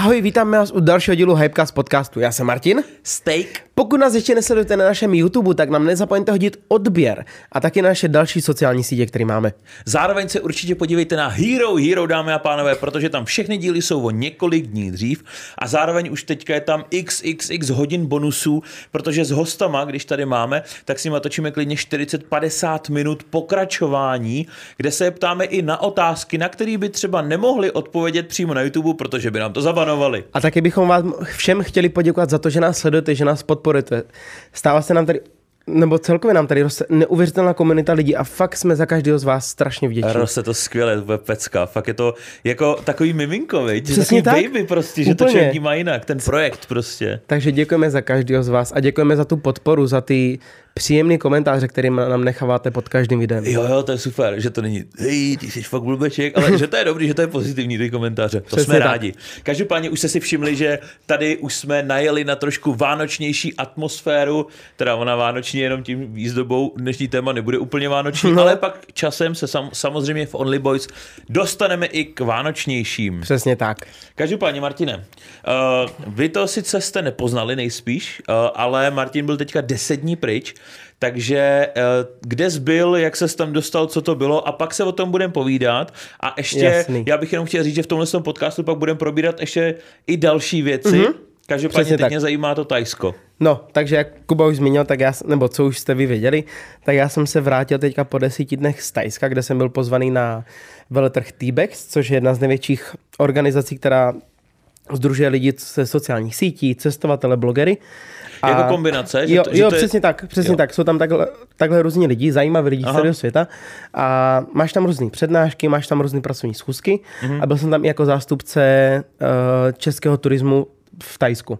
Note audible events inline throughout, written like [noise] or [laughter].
Ahoj, vítáme vás u dalšího dílu Hypecast podcastu. Já jsem Martin. Steak. Pokud nás ještě nesledujete na našem YouTube, tak nám nezapomeňte hodit odběr a taky na naše další sociální sítě, které máme. Zároveň se určitě podívejte na Hero Hero, dámy a pánové, protože tam všechny díly jsou o několik dní dřív a zároveň už teďka je tam xxx hodin bonusů, protože s hostama, když tady máme, tak si točíme klidně 40-50 minut pokračování, kde se ptáme i na otázky, na které by třeba nemohli odpovědět přímo na YouTube, protože by nám to zabanovali. A taky bychom vám všem chtěli poděkovat za to, že nás sledujete, že nás podporujete. Stává se nám tady nebo celkově nám tady roste neuvěřitelná komunita lidí a fakt jsme za každého z vás strašně vděční. Roste to skvěle, to pecka. Fakt je to jako takový miminko, viď? Přesně takový tak. baby prostě, že Úplně. to člověk má jinak, ten projekt prostě. Takže děkujeme za každého z vás a děkujeme za tu podporu, za ty příjemné komentáře, které nám necháváte pod každým videem. Jo, jo, to je super, že to není, hej, ty jsi fakt blbeček, ale že to je dobrý, že to je pozitivní, ty komentáře. To Přesně jsme tak. rádi. Každopádně už jste si všimli, že tady už jsme najeli na trošku vánočnější atmosféru, teda ona vánoční jenom tím výzdobou, dnešní téma nebude úplně vánoční, No. ale pak časem se sam, samozřejmě v Only Boys dostaneme i k vánočnějším. Přesně tak. Každopádně, Martine, uh, vy to sice jste nepoznali nejspíš, uh, ale Martin byl teďka deset dní pryč, takže uh, kde zbyl, jak se tam dostal, co to bylo a pak se o tom budeme povídat a ještě, Jasný. já bych jenom chtěl říct, že v tomhle tom podcastu pak budeme probírat ještě i další věci, mm-hmm. Každopádně Přesně teď tak. mě zajímá to Tajsko. No, takže jak Kuba už zmínil, tak já, nebo co už jste vy věděli, tak já jsem se vrátil teďka po desíti dnech z Tajska, kde jsem byl pozvaný na veletrh T-Bex, což je jedna z největších organizací, která združuje lidi ze sociálních sítí, cestovatele, blogery. Jako kombinace, že jo, to- že jo to je- přesně tak, přesně jo. tak. Jsou tam takhle, takhle různí lidi, zajímaví lidi z Aha. celého světa a máš tam různé přednášky, máš tam různé pracovní schůzky Mhm. a byl jsem tam i jako zástupce uh, českého turismu v Tajsku.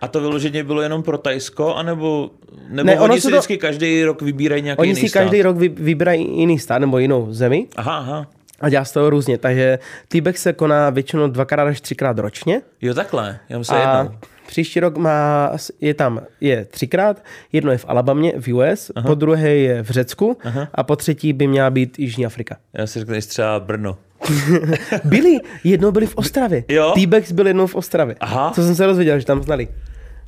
A to vyloženě bylo jenom pro Tajsko, anebo nebo Ne, oni si to- vždycky každý rok vybírají nějaký Oni jiný si stát? každý rok vy, vybírají jiný stát nebo jinou zemi Aha, aha. A dělá z toho různě. Takže T-Bex se koná většinou dvakrát až třikrát ročně Jo, takhle. Já myslím a jednou. příští rok má, je tam je třikrát. Jedno je v Alabamě v US, Aha. po druhé je v Řecku Aha. a po třetí by měla být Jižní Afrika. Já si že třeba Brno. [laughs] Byli, jednou byli v Ostravě. Jo? T-Bex byl jednou v Ostravě. Aha. Co jsem se dozvěděl, že tam znali.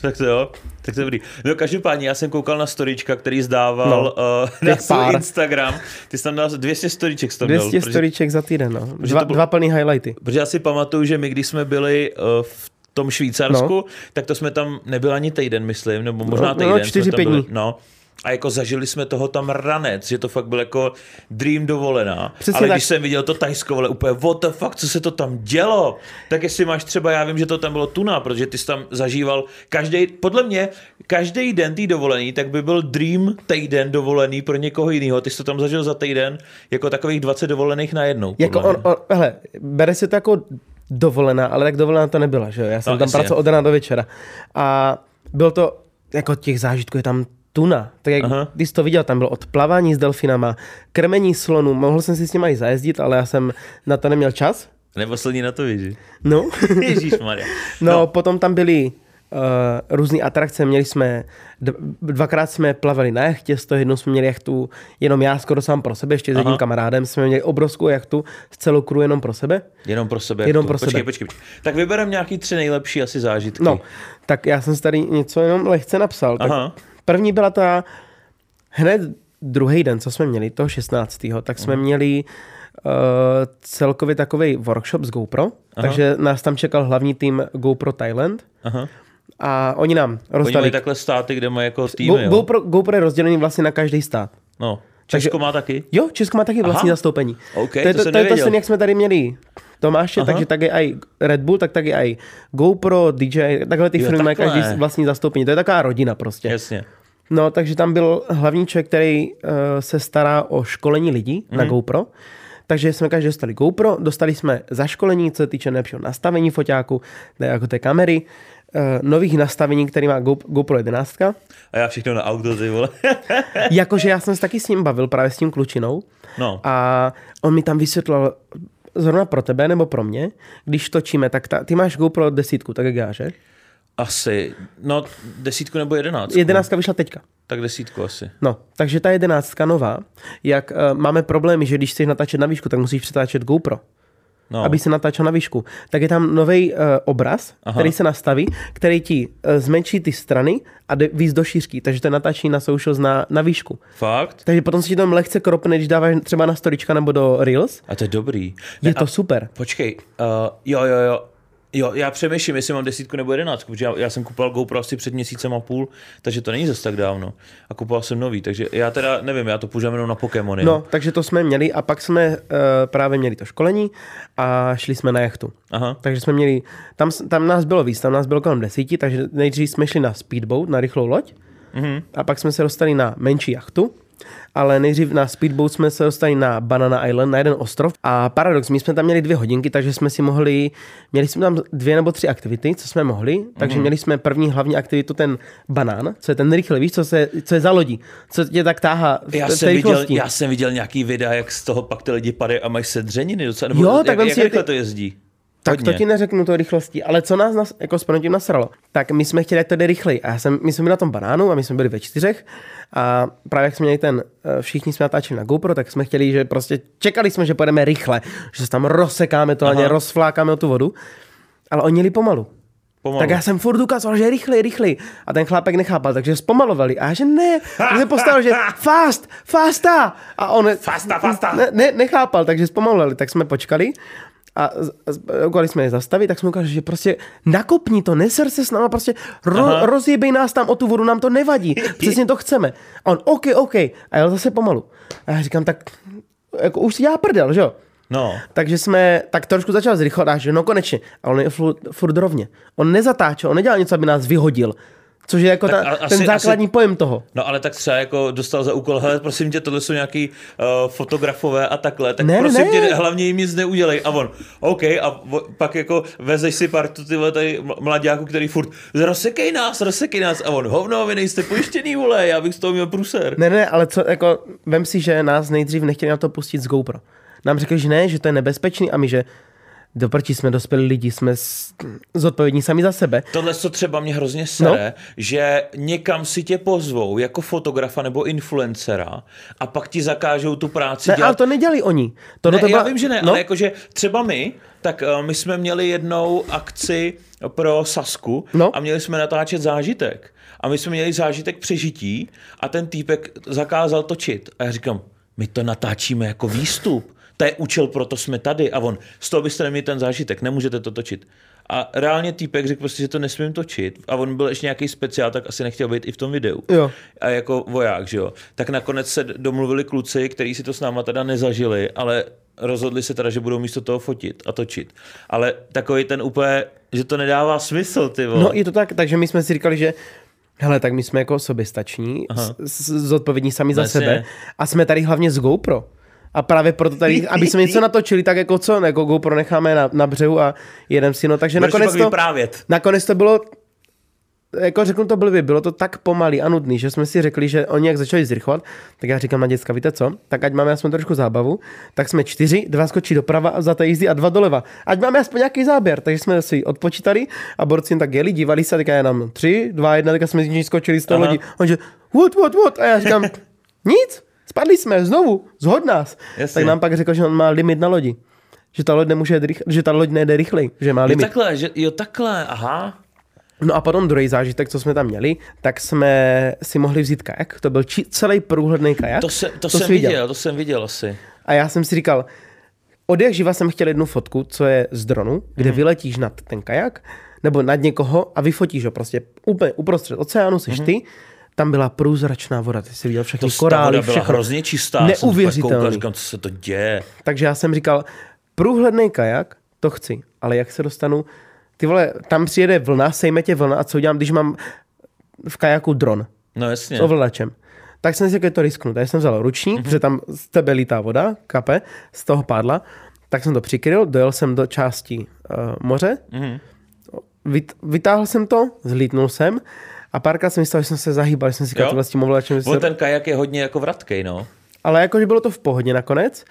Tak to jo, tak to je dobrý. No každopádně, já jsem koukal na storička, který zdával No, no, uh, na svůj pár. Instagram. Ty jsi tam dal 200 storiček tam dal. 200 protože, storyček za týden, no. Dva, to bylo- dva plný highlighty. protože já si pamatuju, že my když jsme byli uh, v tom Švýcarsku, no. tak to jsme tam nebyl ani týden, myslím, nebo možná No, no, týden. jsme čtyři, pět dní. No. A jako zažili jsme toho tam ranec, že to fakt byl jako dream dovolená. Přesně Ale tak. když jsem viděl to Tajsko, vole, úplně what the fuck, co se to tam dělo? Tak jestli máš třeba, já vím, že to tam bylo tuna, protože ty jsi tam zažíval každý, podle mě, každý den tý dovolený, tak by byl dream týden dovolený pro někoho jiného. Ty jsi to tam zažil za týden jako takových 20 dovolených najednou. Jako on, on, hele, bere se to jako dovolená, ale tak dovolená to nebyla, že jo? Já jsem No, tam jasně. pracoval od rána do večera. A bylo to, jako těch zážitků je tam tuna. Tak jak Aha. když jsi to viděl, tam bylo od plavání s delfinama, krmení slonů, mohl jsem si s nimi i zajezdit, ale já jsem na to neměl čas. Nebo slní na to víš, No, [laughs] Ježíš Maria. no, no. potom tam byly uh, různé atrakce, měli jsme, dvakrát jsme plavali na jachtě, z toho jednou jsme měli jachtu jenom já skoro sám pro sebe, ještě s jedním Aha. kamarádem, jsme měli obrovskou jachtu s celou crew jenom pro sebe. Jenom pro sebe. Jenom pro počkej, sebe. Počkej, počkej. Tak vyberem nějaký tři nejlepší asi zážitky. No, tak já jsem si tady něco jenom lehce napsal. Tak Aha. První byla ta hned druhý den, co jsme měli, toho 16. tak jsme měli uh, celkově takový workshop s GoPro, Aha. takže nás tam čekal hlavní tým GoPro Thailand Aha. a oni nám Oni rozdali... mají takhle státy, kde mají jako týmy, Go, jo? GoPro, GoPro je rozdělený vlastně na každý stát. No. Česko má taky? Jo, Česko má taky vlastní Aha. zastoupení. OK, to je to to, jsem to, je to stejně, jak jsme tady měli Tomáše, Aha. takže tak je i Red Bull, tak taky i GoPro, DJ, takhle ty Jo, firmy mají každý vlastní zastoupení. To je taková rodina prostě. Jasně. No, takže tam byl hlavní člověk, který uh, se stará o školení lidí mm. na GoPro. Takže jsme každý dostali GoPro, dostali jsme zaškolení, co se týče nejlepšího nastavení foťáku, jako té kamery, uh, nových nastavení, který má Go, GoPro 11. A já všechno na auto, ty vole. Jakože já jsem se taky s ním bavil, právě s tím klučinou. No. A on mi tam vysvětlil, zrovna pro tebe nebo pro mě, když točíme, tak ta, ty máš GoPro desítku, tak jak já, že? Asi, no desítku nebo jedenáctku. Jedenáctka vyšla teďka. Tak desítku asi. No, takže ta jedenáctka nová, jak uh, máme problémy, že když chceš natáčet na výšku, tak musíš přetáčet GoPro. No. aby se natáčel na výšku, tak je tam nový uh, obraz, Aha. Který se nastaví, který ti uh, zmenší ty strany a jde víc do šířky, takže to natáčí na socials na, na výšku. Fakt? Takže potom se ti tam lehce kropne, když dáváš třeba na storička nebo do Reels. A to je dobrý. Je a to super. Počkej, uh, jo, jo, jo. Jo, já přemýšlím, jestli mám desítku nebo jedenáctku, protože já, já jsem kupoval GoPro asi před měsícem a půl, takže to není zase tak dávno. A kupoval jsem nový, takže já teda nevím, já to používám jenom na Pokémony. No, takže to jsme měli a pak jsme uh, právě měli to školení a šli jsme na jachtu. Aha. Takže jsme měli, tam, tam nás bylo víc, tam nás bylo kolem desíti, takže nejdřív jsme šli na speedboat, na rychlou loď, Mhm. a pak jsme se dostali na menší jachtu, ale nejdřív na speedboat jsme se dostali na Banana Island, na jeden ostrov. A paradox, my jsme tam měli dvě hodinky, takže jsme si mohli, měli jsme tam dvě nebo tři aktivity, co jsme mohli, takže Mhm. měli jsme první hlavní aktivitu ten banán, co je ten rychle, víš, co, se, co je za lodí, co tě tak táhá v Já jsem, viděl, já jsem viděl nějaký videa, jak z toho pak ty lidi padají a mají sedřeniny docela. Nebo Jo, jak, tak vem jak si, rychle ty- to jezdí? Tak Hodně. to ti neřeknu to rychlostí, ale co nás, nas, jako s tím nasralo, tak my jsme chtěli, ať to jde rychleji. A já jsem, my jsme byli na tom banánu a my jsme byli ve čtyřech a právě jak jsme měli ten, eh, všichni jsme natáčeli na GoPro, tak jsme chtěli, že prostě čekali jsme, že pojedeme rychle, že se tam rozsekáme to a rozflákáme o tu vodu, ale oni jeli pomalu. Pomalu. Tak já jsem furt ukazoval, že rychlej, rychlej. A ten chlápek nechápal, takže zpomalovali. A já, že ne, tak jsem postavil, že [laughs] fast, fasta. A on Fasta, fasta. Ne, ne, nechápal, takže zpomalovali. Tak jsme počkali a ukázali jsme je zastavit, tak jsme ukázali, že prostě nakopni to, neser se s náma, prostě ro, Aha. rozjebej nás tam o tu vodu, nám to nevadí, přesně to chceme. A on, OK, OK, a jel zase pomalu. A já říkám, tak jako už si já prdel, že jo? No. Takže jsme tak trošku začal zrychlovat, a že no konečně. A on je furt, furt rovně. On nezatáčel, on nedělal něco, aby nás vyhodil. Což je jako Tak ta, a- ten asi- základní asi- pojem toho. No ale tak třeba jako dostal za úkol, hele, prosím tě, tohle jsou nějaký uh, fotografové a takhle, tak Ne, ne, prosím ne. tě, hlavně jim nic neudělej. A on, OK, a vo, pak jako vezeš si partu tyhle tady ml- mladáků, který furt, rozsekej nás, rozsekej nás. A on, hovno, vy nejste pojištěný, vole, já bych z toho měl průser. Ne, ne, ale co, jako, vem si, že nás nejdřív nechtěli na to pustit z GoPro. Nám řekli, že ne, že to je nebezpečný a my, že do jsme dospělí lidi, jsme zodpovědní sami za sebe. Tohle, co třeba mě hrozně sere, no. že někam si tě pozvou jako fotografa nebo influencera a pak ti zakážou tu práci Ne, dělat ale to nedělali oni. To, ne, to já vím, že ne, no, ale jakože třeba my, tak uh, my jsme měli jednou akci pro Sasku No. a měli jsme natáčet zážitek. A my jsme měli zážitek přežití a ten týpek zakázal točit. A já říkám, my to natáčíme jako výstup. To je účel, proto jsme tady. A on, z toho byste neměli ten zážitek, nemůžete to točit. A reálně týpek řekl prostě, že to nesmím točit. A on byl ještě nějaký speciál, tak asi nechtěl být i v tom videu. Jo. A jako voják, že jo. Tak nakonec se domluvili kluci, kteří si to s náma teda nezažili, ale rozhodli se teda, že budou místo toho fotit a točit. Ale takový ten úplně, že to nedává smysl, ty vole. No je to tak, takže my jsme si říkali, že hele, tak my jsme jako soběstační, zodpovědní sami za Jasně. sebe a jsme tady hlavně z GoPro. A právě proto tady, aby jsme něco natočili, tak jako co, jako GoPro necháme na, na břehu a jedem si, no takže Budeš nakonec to, vyprávět. nakonec to bylo, jako řeknu to blbě, bylo to tak pomalý a nudný, že jsme si řekli, že oni jak začali zrychlovat, tak já říkám na děcka, víte co, tak ať máme aspoň trošku zábavu, tak jsme čtyři, dva skočí doprava a za té jízdy a dva doleva. Ať máme aspoň nějaký záběr, takže jsme si odpočítali a borci jen tak jeli, dívali se, a teďka jenom tři, dva, jedna, teďka jsme z skočili z toho lodi. On že, what, what, what? A já říkám, nic, spadli jsme, znovu, zhod nás. Jasně. Tak nám pak řekl, že on má limit na lodi. Že ta loď nemůže rychle, že ta loď nejde rychleji, že má Jo limit. takhle, že, jo takhle, aha. No a potom druhý zážitek, co jsme tam měli, tak jsme si mohli vzít kajak. To byl či, celý průhledný kajak. To, se, to, jsi jsem viděl, to jsem viděl asi. A já jsem si říkal, od jak živa jsem chtěl jednu fotku, co je z dronu, kde Mhm. vyletíš nad ten kajak, nebo nad někoho a vyfotíš ho prostě úplně uprostřed oceánu, seš ty, tam byla průzračná voda, ty jsi viděl všechny. To korály, voda byla všechno. hrozně čistá. Neuvěřitelný. koukal, říkám, co se to děje. Takže já jsem říkal, průhledný kajak, to chci, ale jak se dostanu, ty vole, tam přijede vlna, sejme tě vlna a co udělám, když mám v kajaku dron No jasně. s ovladačem. Tak jsem si řekl, to risknu. Tak jsem vzal ručník, Mhm. protože tam z tebe lítá voda, kape, z toho pádla. Tak jsem to přikryl, dojel jsem do části uh, moře, Mhm. vyt, vytáhl jsem to, zlítnul jsem a párkrát jsem myslel, že jsem se zahýbal, že jsem si říkal, s tím ovladačem, že On se... ten kajak je hodně jako vratkej, no. ale jakože bylo to v pohodě nakonec,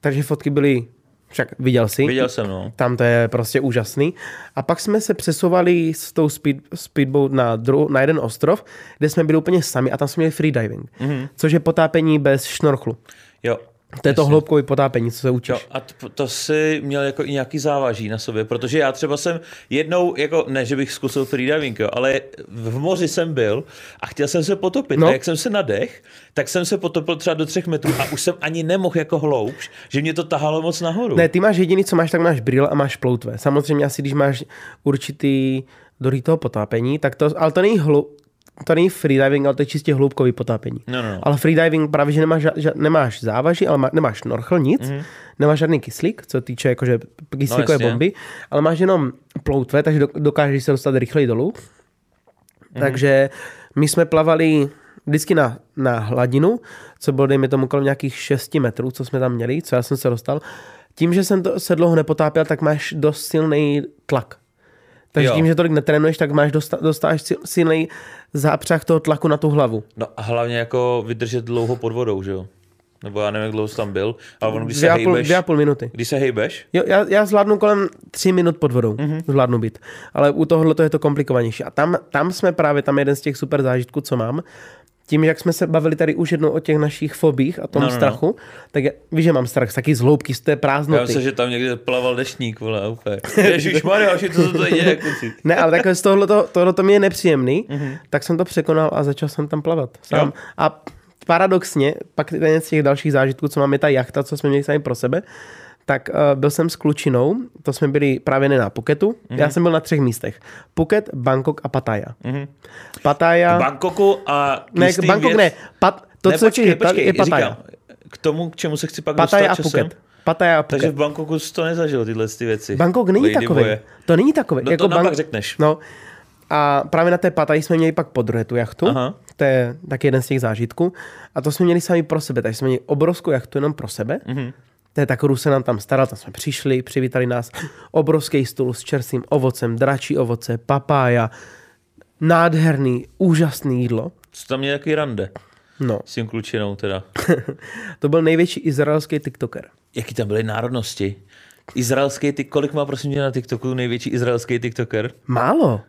takže fotky byly, však viděl jsi, Viděl jsem, no. tam to je prostě úžasný. A pak jsme se přesouvali s tou speed, speedboat na, dru, na jeden ostrov, kde jsme byli úplně sami a tam jsme měli freediving, Mhm. mm-hmm. což je potápění bez šnorchlu. Jo. To je to hloubkové potápění, co se učíš. Jo, a to, to jsi měl jako i nějaký závaží na sobě, protože já třeba jsem jednou, jako ne, že bych zkusil freediving, jo, ale v moři jsem byl a chtěl jsem se potopit. No. No. A jak jsem se nadech, tak jsem se potopil třeba do třech metrů a už jsem ani nemohl jako hloubš, že mě to tahalo moc nahoru. Ne, ty máš jediný, co máš, tak máš brýle a máš ploutve. Samozřejmě asi, když máš určitý do toho potápění, tak to, ale to není hlu, to není freediving, ale to je čistě hloubkový potápění. No, no, no. Ale freediving právě, že nemáš, ža- nemáš závaží, ale má, nemáš norchl, nic, mm-hmm. nemáš žádný kyslík, co týče jakože kyslíkové jasně. bomby, ale máš jenom ploutve, takže do, dokážeš se dostat rychleji dolů. Mhm. Mm-hmm. Takže my jsme plavali vždycky na, na hladinu, co bylo, dejme tomu, kolem nějakých 6 metrů, co jsme tam měli, co já jsem se dostal. Tím, že jsem to, se dlouho nepotápěl, tak máš dost silný tlak. Takže Jo. tím, že tolik netrénuješ, tak máš dosta, dostáš sil- silný zápřah toho tlaku na tu hlavu. No a hlavně jako vydržet dlouho pod vodou, že jo? Nebo já nevím, jak dlouho jsi tam byl, ale ono, když se Dvě půl, hejbeš, dvě a půl minuty. když se hejbeš, Jo, já, já zvládnu kolem tři minut pod vodou. Mhm. Mm-hmm. Zvládnu být. Ale u tohohle to je to komplikovanější. A tam, tam jsme právě, tam je jeden z těch super zážitků, co mám. Tím, jak jsme se bavili tady už jednou o těch našich fobích a tom No, no, no, no. strachu, tak já, víš, že mám strach z taky z hloubky, z té já prázdnoty. myslím, že tam někde plaval deštník, vole, úplně. Ježišmarja, že to, co to je, kluci. Ne, ale takhle z tohohle tohle mi je nepříjemný, Mhm. mm-hmm. tak jsem to překonal a začal jsem tam plavat sám. Jo. A paradoxně, pak jeden z těch dalších zážitků, co máme, ta jachta, co jsme měli sami pro sebe, tak uh, byl jsem s klučinou, to jsme byli právě ne na Phuketu, Mhm. mm-hmm. já jsem byl na třech místech. Phuket, Bangkok a Pattaya. Mm-hmm. Pattaya, V Bangkoku a ne, Bangkok věc- ne, pat, to, ne, co počkej, je, počkej, je Pattaya. říkám, k tomu, k čemu se chci pak Pattaya a dostat časem. Phuket. Pattaya a Phuket. Takže v Bangkoku jsi to nezažil, tyhle ty věci. Bangkok není Lady takový. boje. To není takový. No to nám pak řekneš. No. A právě na té Pataji jsme měli pak po druhé tu jachtu. Aha. To je taky jeden z těch zážitků. A to jsme měli sami pro sebe. Takže jsme měli obrovskou jachtu jenom pro sebe. Mhm. Mm-hmm. To je tak se nám tam staral, tam jsme přišli, přivítali nás obrovský stůl s čerstvým ovocem, dračí ovoce, papája, nádherný, úžasný jídlo. Co tam je jaký rande? No, S tím klučinou teda. [laughs] to byl největší izraelský tiktoker. Jaký tam byly národnosti? Izraelský, ty, kolik má prosím tě na TikToku největší izraelský TikToker? Málo.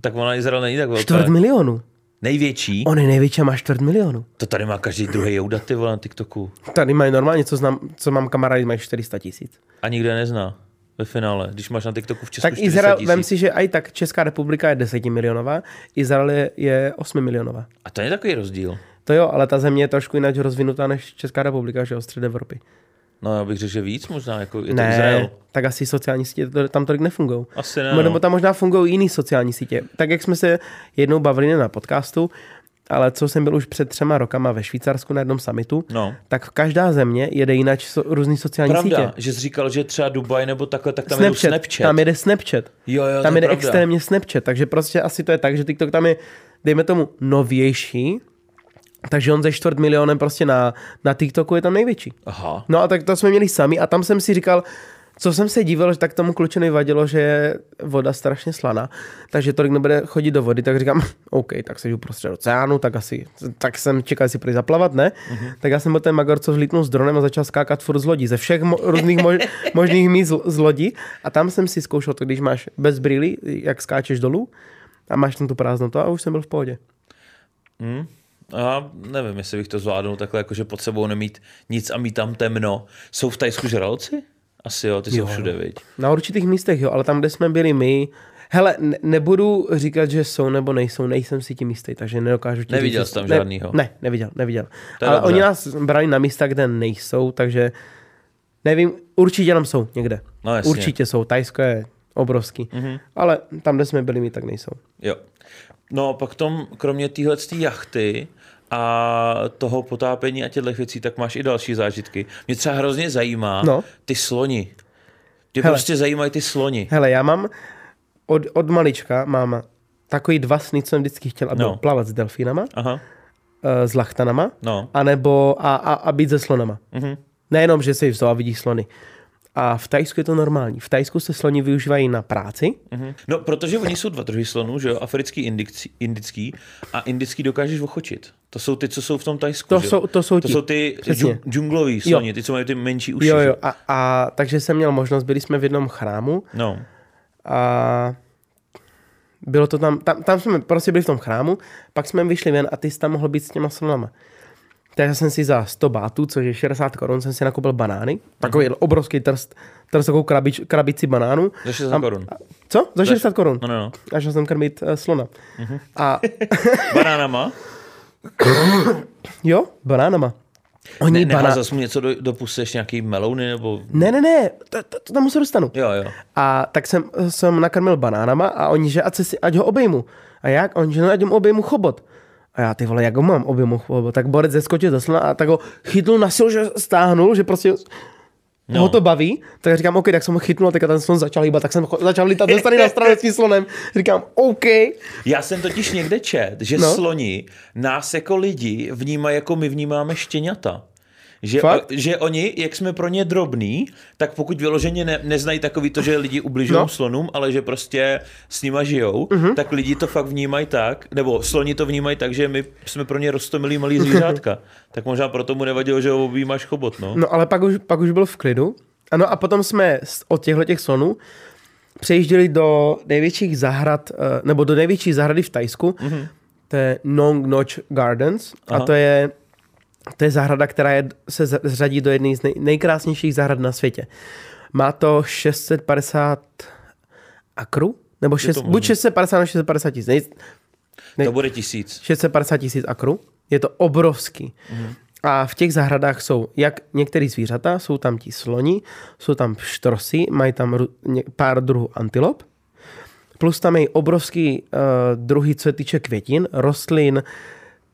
Tak ona Izrael není tak velká. Čtvrt milionu. Největší? On je největší a má čtvrt milionu. To tady má každý druhý Jouda, ty vole, na TikToku. Tady mají normálně, co, znám, co mám kamarády, mají 400 tisíc. A nikdo je nezná ve finále, když máš na TikToku v Česku Tak 40 Izrael, vem si, že i tak Česká republika je 10 milionová, Izrael je, je 8 milionová. A to je takový rozdíl. To jo, ale ta země je trošku jinak rozvinutá než Česká republika, že jo, střed Evropy. No já bych řekl, že víc možná, jako je to ne, Izrael. tak asi sociální sítě tam tolik nefungují. Asi ne, Nebo no. tam možná fungují jiný sociální sítě. Tak jak jsme se jednou bavili na podcastu, ale co jsem byl už před třema rokama ve Švýcarsku na jednom summitu, No. tak každá země jede jinak so, různý sociální Pravda, sítě. že jsi říkal, že třeba Dubaj nebo takhle, tak tam Snapchat, Snapchat, Snapchat. tam jede Snapchat. Jo, jo, tam to je jde pravda. extrémně Snapchat, takže prostě asi to je tak, že TikTok tam je, dejme tomu, novější, takže on ze čtvrt milionem prostě na, na TikToku je tam největší. Aha. No a tak to jsme měli sami a tam jsem si říkal, co jsem se divil, že tak tomu klučenovi vadilo, že je voda strašně slaná, takže tolik nebude chodit do vody, tak říkám, [laughs] OK, tak se jdu prostě do oceánu, tak asi, tak jsem čekal, si prý zaplavat, ne? Uh-huh. Tak já jsem byl ten magor, co vzlítnul s dronem a začal skákat furt z lodí, ze všech mo- různých mo- [laughs] možných míst z, z lodí a tam jsem si zkoušel to, když máš bez brýlí, jak skáčeš dolů a máš tam tu prázdnotu a už jsem byl v pohodě. Hm? Já nevím, jestli bych to zvládnul takhle, jakože pod sebou nemít nic a mít tam temno. Jsou v Tajsku žraloci? Asi jo, ty jsou Jo. všude, viď? Na určitých místech, jo, ale tam, kde jsme byli my, hele, ne, nebudu říkat, že jsou nebo nejsou, nejsem si tím jistý, takže nedokážu ti Neviděl říct, jsi tam ne, žádnýho? Ne, neviděl, neviděl. To ale dobře. oni nás brali na místa, kde nejsou, takže nevím, určitě tam jsou někde. No jasně. určitě jsou, Tajsko je obrovský, mm-hmm. ale tam, kde jsme byli my, tak nejsou. Jo. No pak tom, kromě téhle jachty a toho potápění a těchto věcí, tak máš i další zážitky. Mě třeba hrozně zajímá No. ty sloni. Mě Hele. prostě zajímají ty sloni. Hele, já mám od, od malička mám takový dva sny, co jsem vždycky chtěl, aby No. plavat s delfínama, Aha, eh, s lachtanama, no. anebo a, a, a být se slonama. Mhm. Nejenom, že jsi v zoo a vidíš slony. A v Tajsku je to normální. V Tajsku se sloni využívají na práci. Mhm. No, protože oni jsou dva druhy slonů, že jo? Africký, indický, indický a indický dokážeš ochočit. To jsou ty, co jsou v tom Tajsku, To že jo? jsou- to jsou to ti. jsou ty Přesně. džu- džunglový sloni, ty, co mají ty menší uši. Jo, jo. A, a takže jsem měl možnost, byli jsme v jednom chrámu No, a bylo to tam, tam, tam jsme prostě byli v tom chrámu, pak jsme vyšli ven a ty jsi tam mohl být s těma slonama. Takže jsem si za 100 bátů, což je 60 korun, jsem si nakoupil banány. Takový obrovský trst, trst takovou krabič, krabici banánů. Za 60 korun. Co? Za 60 korun. No, no, no. A šel jsem krmit uh, slona. A [laughs] Banánama? jo, banánama. Oni Ne, baná... zas mu něco do, do pusy, ještě nějaký melouny nebo... Ne, ne, ne, to, to, to tam se dostanu. Jo, jo. A tak jsem, jsem nakrmil banánama a oni, že ať, si, ať ho obejmu. A jak? Oni, že no, ať mu obejmu chobot. A já, ty vole, jak ho mám objemu chobot? Tak borec zeskočil ze slona a tak ho chytnul na silu, že stáhnul, že prostě no. ho to baví. Tak říkám, OK, tak jsem ho chytnul, tak ten slon začal hýbat, tak jsem začal lítat ze strany na stranu s tím slonem. Říkám, OK. Já jsem totiž někde čet, že no. sloni nás jako lidi vnímají, jako my vnímáme štěňata. Že, Fakt? že oni, jak jsme pro ně drobný, tak pokud vyloženě ne, neznají takový to, že lidi ubližují No. slonům, ale že prostě s nima žijou, uh-huh. tak lidi to fakt vnímají tak, nebo sloni to vnímají tak, že my jsme pro ně rostomilý malý zvířátka. [laughs] tak možná proto mu nevadilo, že ho objímáš chobot, no. No ale pak už, pak už byl v klidu. Ano a potom jsme od těchto těch slonů přejížděli do největších zahrad, eh, nebo do největší zahrady v Tajsku. Mm-hmm. To je Nong Noch Gardens. Aha. A to je, to je zahrada, která je, se z- řadí do jedné z nej, nejkrásnějších zahrad na světě. Má to 650 akrů? Nebo šest, buď 650 nebo 650 tisíc. Nej- ne- To bude tisíc. 650 tisíc akrů. Je to obrovský. Mm. A v těch zahradách jsou jak některé zvířata, jsou tam ti sloni, jsou tam štrosy, mají tam pár druhů antilop, plus tam je obrovský uh, druhy, co se týče květin, rostlin,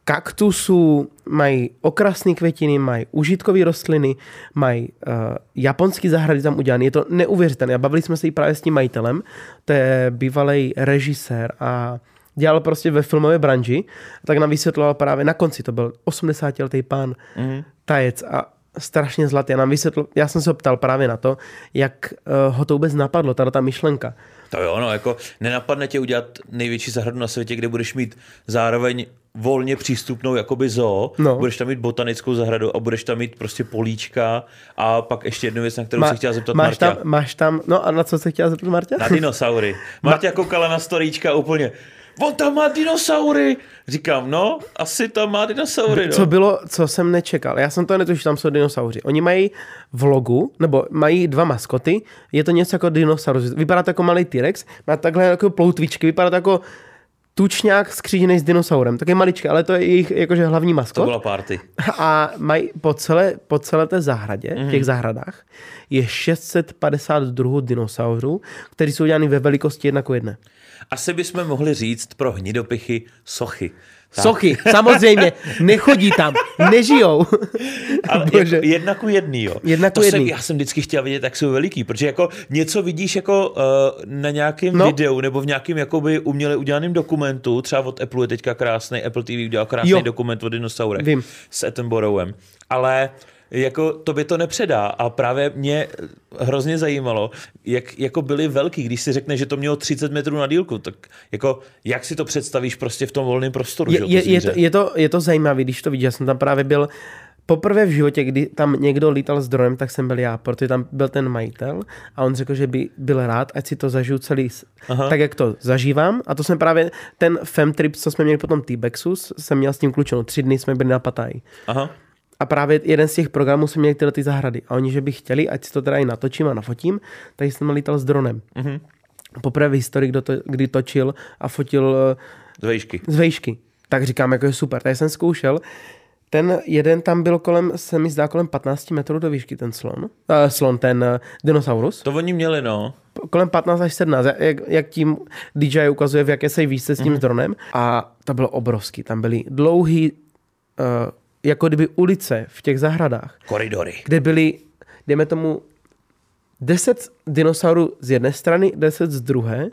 kaktusů, mají okrasné květiny, mají užitkové rostliny, mají uh, japonský zahrady tam udělané. Je to neuvěřitelné. A bavili jsme se i právě s tím majitelem, to je bývalý režisér a dělal prostě ve filmové branži, tak nám vysvětloval právě na konci, to byl 80-letý pán mm. tajec a strašně zlatý. A nám vysvětl, já jsem se ho ptal právě na to, jak uh, ho to vůbec napadlo, tato ta myšlenka. To jo, no, jako nenapadne tě udělat největší zahradu na světě, kde budeš mít zároveň volně přístupnou jakoby zoo, No. budeš tam mít botanickou zahradu a budeš tam mít prostě políčka a pak ještě jednu věc, na kterou se chtěla zeptat máš Marta. tam, máš tam, no a na co se chtěla zeptat Marta? Na dinosaury. [laughs] Marta koukala na storíčka úplně, on tam má dinosaury. Říkám, no, asi tam má dinosaury, no. Co bylo, co jsem nečekal. Já jsem to netušil, tam jsou dinosauři. Oni mají v logu, nebo mají dva maskoty, je to něco jako dinosaurus. Vypadá to jako malý T-Rex, má takhle jako ploutvičky, vypadá to jako tučňák skřížený s dinosaurem. Taky maličké, ale to je jejich jakože hlavní To maskot. byla party. A mají po celé, po celé té zahradě, Mhm. v těch zahradách, je 650 druhů dinosaurů, které jsou dělány ve velikosti jedna ku jedné. Asi bychom mohli říct pro hnidopichy sochy. Tak. Sochy, samozřejmě, nechodí tam, nežijou. [laughs] Ale Bože. jedna ku jedný, jo. Jedna ku to jsem, jedný. já jsem vždycky chtěl vidět, jak jsou veliký, protože jako něco vidíš jako uh, na nějakém No. videu nebo v nějakém jakoby uměle udělaném dokumentu, třeba od Apple je teďka krásný, Apple TV udělal krásný Jo. dokument o dinosaurech Vím. s Attenboroughem, ale jako to by to nepředá a právě mě hrozně zajímalo, jak jako byli velký, když si řekne, že to mělo 30 metrů na dílku, tak jako jak si to představíš prostě v tom volném prostoru, že je, to je, je, to, je, to, je to zajímavé, když to vidíš. Já jsem tam právě byl poprvé v životě, kdy tam někdo lítal s dronem, tak jsem byl já, protože tam byl ten majitel a on řekl, že by byl rád, ať si to zažiju celý, Aha. tak jak to zažívám. A to jsme právě, ten femtrip, co jsme měli potom T-Bexu, jsem měl s tím klučenou. Tři dny jsme byli na Pataji. Aha. A právě jeden z těch programů jsme měli tyhle ty zahrady. A oni, že by chtěli, ať si to teda i natočím a nafotím, tak jsem lítal s dronem. Mm-hmm. Poprvé v historii, kdo to, kdy točil a fotil eh, Z vejšky. z vejšky. Tak říkám, jako je super. Tady jsem zkoušel. Ten jeden tam byl kolem, se mi zdá, kolem 15 metrů do výšky, ten slon. Uh, slon, ten uh, dinosaurus. To oni měli, no. Kolem 15 až 17, jak, jak tím DJ ukazuje, v jaké se výšce s tím mm. dronem. A to bylo obrovský. Tam byly dlouhý, uh, jako kdyby ulice v těch zahradách, Koridory. kde byly, dejme tomu, 10 dinosaurů z jedné strany, 10 z druhé.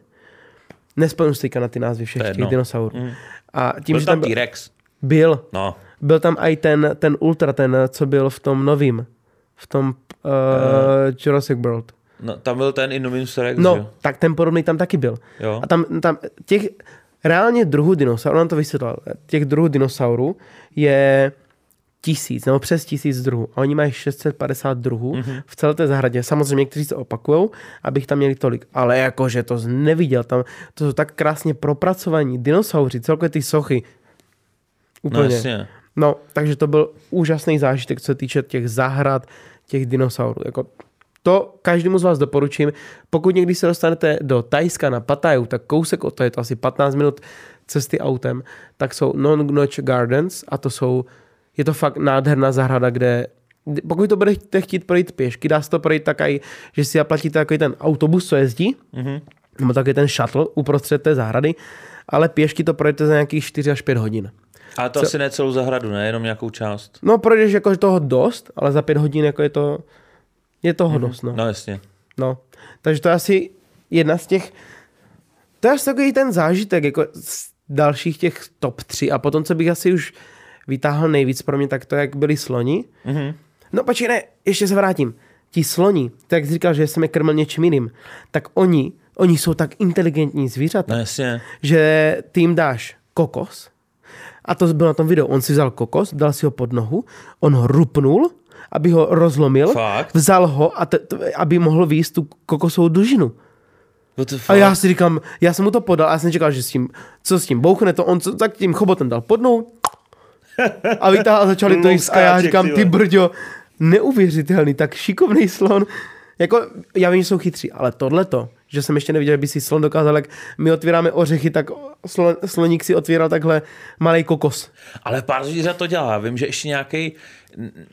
Nespomenu si na ty názvy všech těch dinosaurů. Mm. A tím, Byl že tam tam byl, T-Rex. byl, No. byl tam i ten, ten Ultra, ten, co byl v tom novým, v tom uh, Jurassic World. no. tam byl ten Indominus Rex, No, jo? tak ten podobný tam taky byl. Jo. A tam, tam těch reálně druhů dinosaurů, on to vysvětlil, těch druhů dinosaurů je tisíc, nebo přes tisíc druhů. A oni mají 650 druhů Mhm. mm-hmm. v celé té zahradě. Samozřejmě někteří se opakujou, abych tam měli tolik. Ale jakože to neviděl. Tam, to jsou tak krásně propracovaní dinosauři, celkově ty sochy. No Úplně. jasně. No, takže to byl úžasný zážitek, co se týče těch zahrad, těch dinosaurů. Jako to každému z vás doporučím. Pokud někdy se dostanete do Tajska na Pattaju, tak kousek od to je to asi 15 minut cesty autem, tak jsou Non Notch Gardens a to jsou, je to fakt nádherná zahrada, kde pokud to budete chtít projít pěšky, dá se to projít tak aj, že si zaplatíte takový ten autobus, co jezdí, mm-hmm. nebo taky ten shuttle uprostřed té zahrady, ale pěšky to projete za nějakých 4 až 5 hodin. Ale to Co- asi ne celou zahradu, ne? Jenom nějakou část. No projdeš jako toho dost, ale za 5 hodin jako je to, je toho mm-hmm. dost, no. No jasně. No, takže to je asi jedna z těch, to je asi takový ten zážitek, jako z dalších těch top 3 a potom, co bych asi už vytáhl nejvíc pro mě, tak to, jak byli sloni. Mhm. No počkej, ne, ještě se vrátím. Ti sloni, tak jsi říkal, že jsem je krmil něčím jiným, tak oni, oni jsou tak inteligentní zvířata, No jasně. že ty jim dáš kokos, a to bylo na tom videu, on si vzal kokos, dal si ho pod nohu, on ho rupnul, aby ho rozlomil, Fakt? vzal ho, a t- t- aby mohl výjist tu kokosovou dužinu. A já si říkám, já jsem mu to podal a já jsem čekal, že s tím, co s tím bouchne to, on co, tak tím chobotem dal pod nohu [laughs] a vytáhl a začali to jíst a já říkám, ty brďo, neuvěřitelný, tak šikovný slon. Jako, já vím, že jsou chytří, ale tohleto, že jsem ještě neviděl, že by si slon dokázal, jak my otvíráme ořechy, tak slon, sloník si otvíral takhle malý kokos. Ale pár zvířat to dělá. Vím, že ještě nějaký,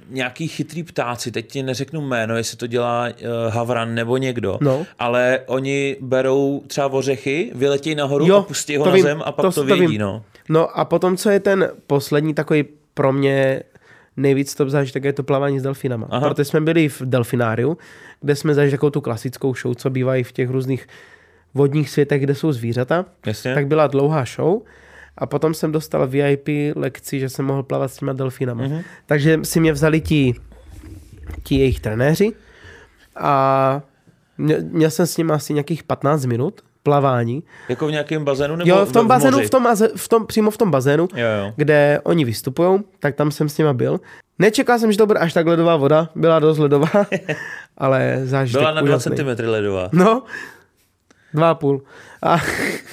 nějaký chytrý ptáci, teď ti neřeknu jméno, jestli to dělá uh, Havran nebo někdo, No. ale oni berou třeba ořechy, vyletějí nahoru Jo, a pustí ho na vím, zem a pak to- to, vědí. No. No a potom, co je ten poslední takový pro mě nejvíc top zážitek, je to plavání s delfinama. Aha. Protože jsme byli v delfináriu, kde jsme zažili takovou tu klasickou show, co bývají v těch různých vodních světech, kde jsou zvířata. Jasně. Tak byla dlouhá show a potom jsem dostal VIP lekci, že jsem mohl plavat s těma delfinama. Mhm. Takže si mě vzali ti, ti jejich trenéři a mě- měl jsem s nimi asi nějakých 15 minut plavání. Jako v nějakém bazénu nebo Jo, v tom bazénu, moři? v tom, v tom, přímo v tom bazénu, Jo, jo. kde oni vystupují, tak tam jsem s nima byl. Nečekal jsem, že to bude až tak ledová voda, byla dost ledová, [laughs] ale zážitek Byla na 2 úžasný. cm ledová. No, dva a půl. A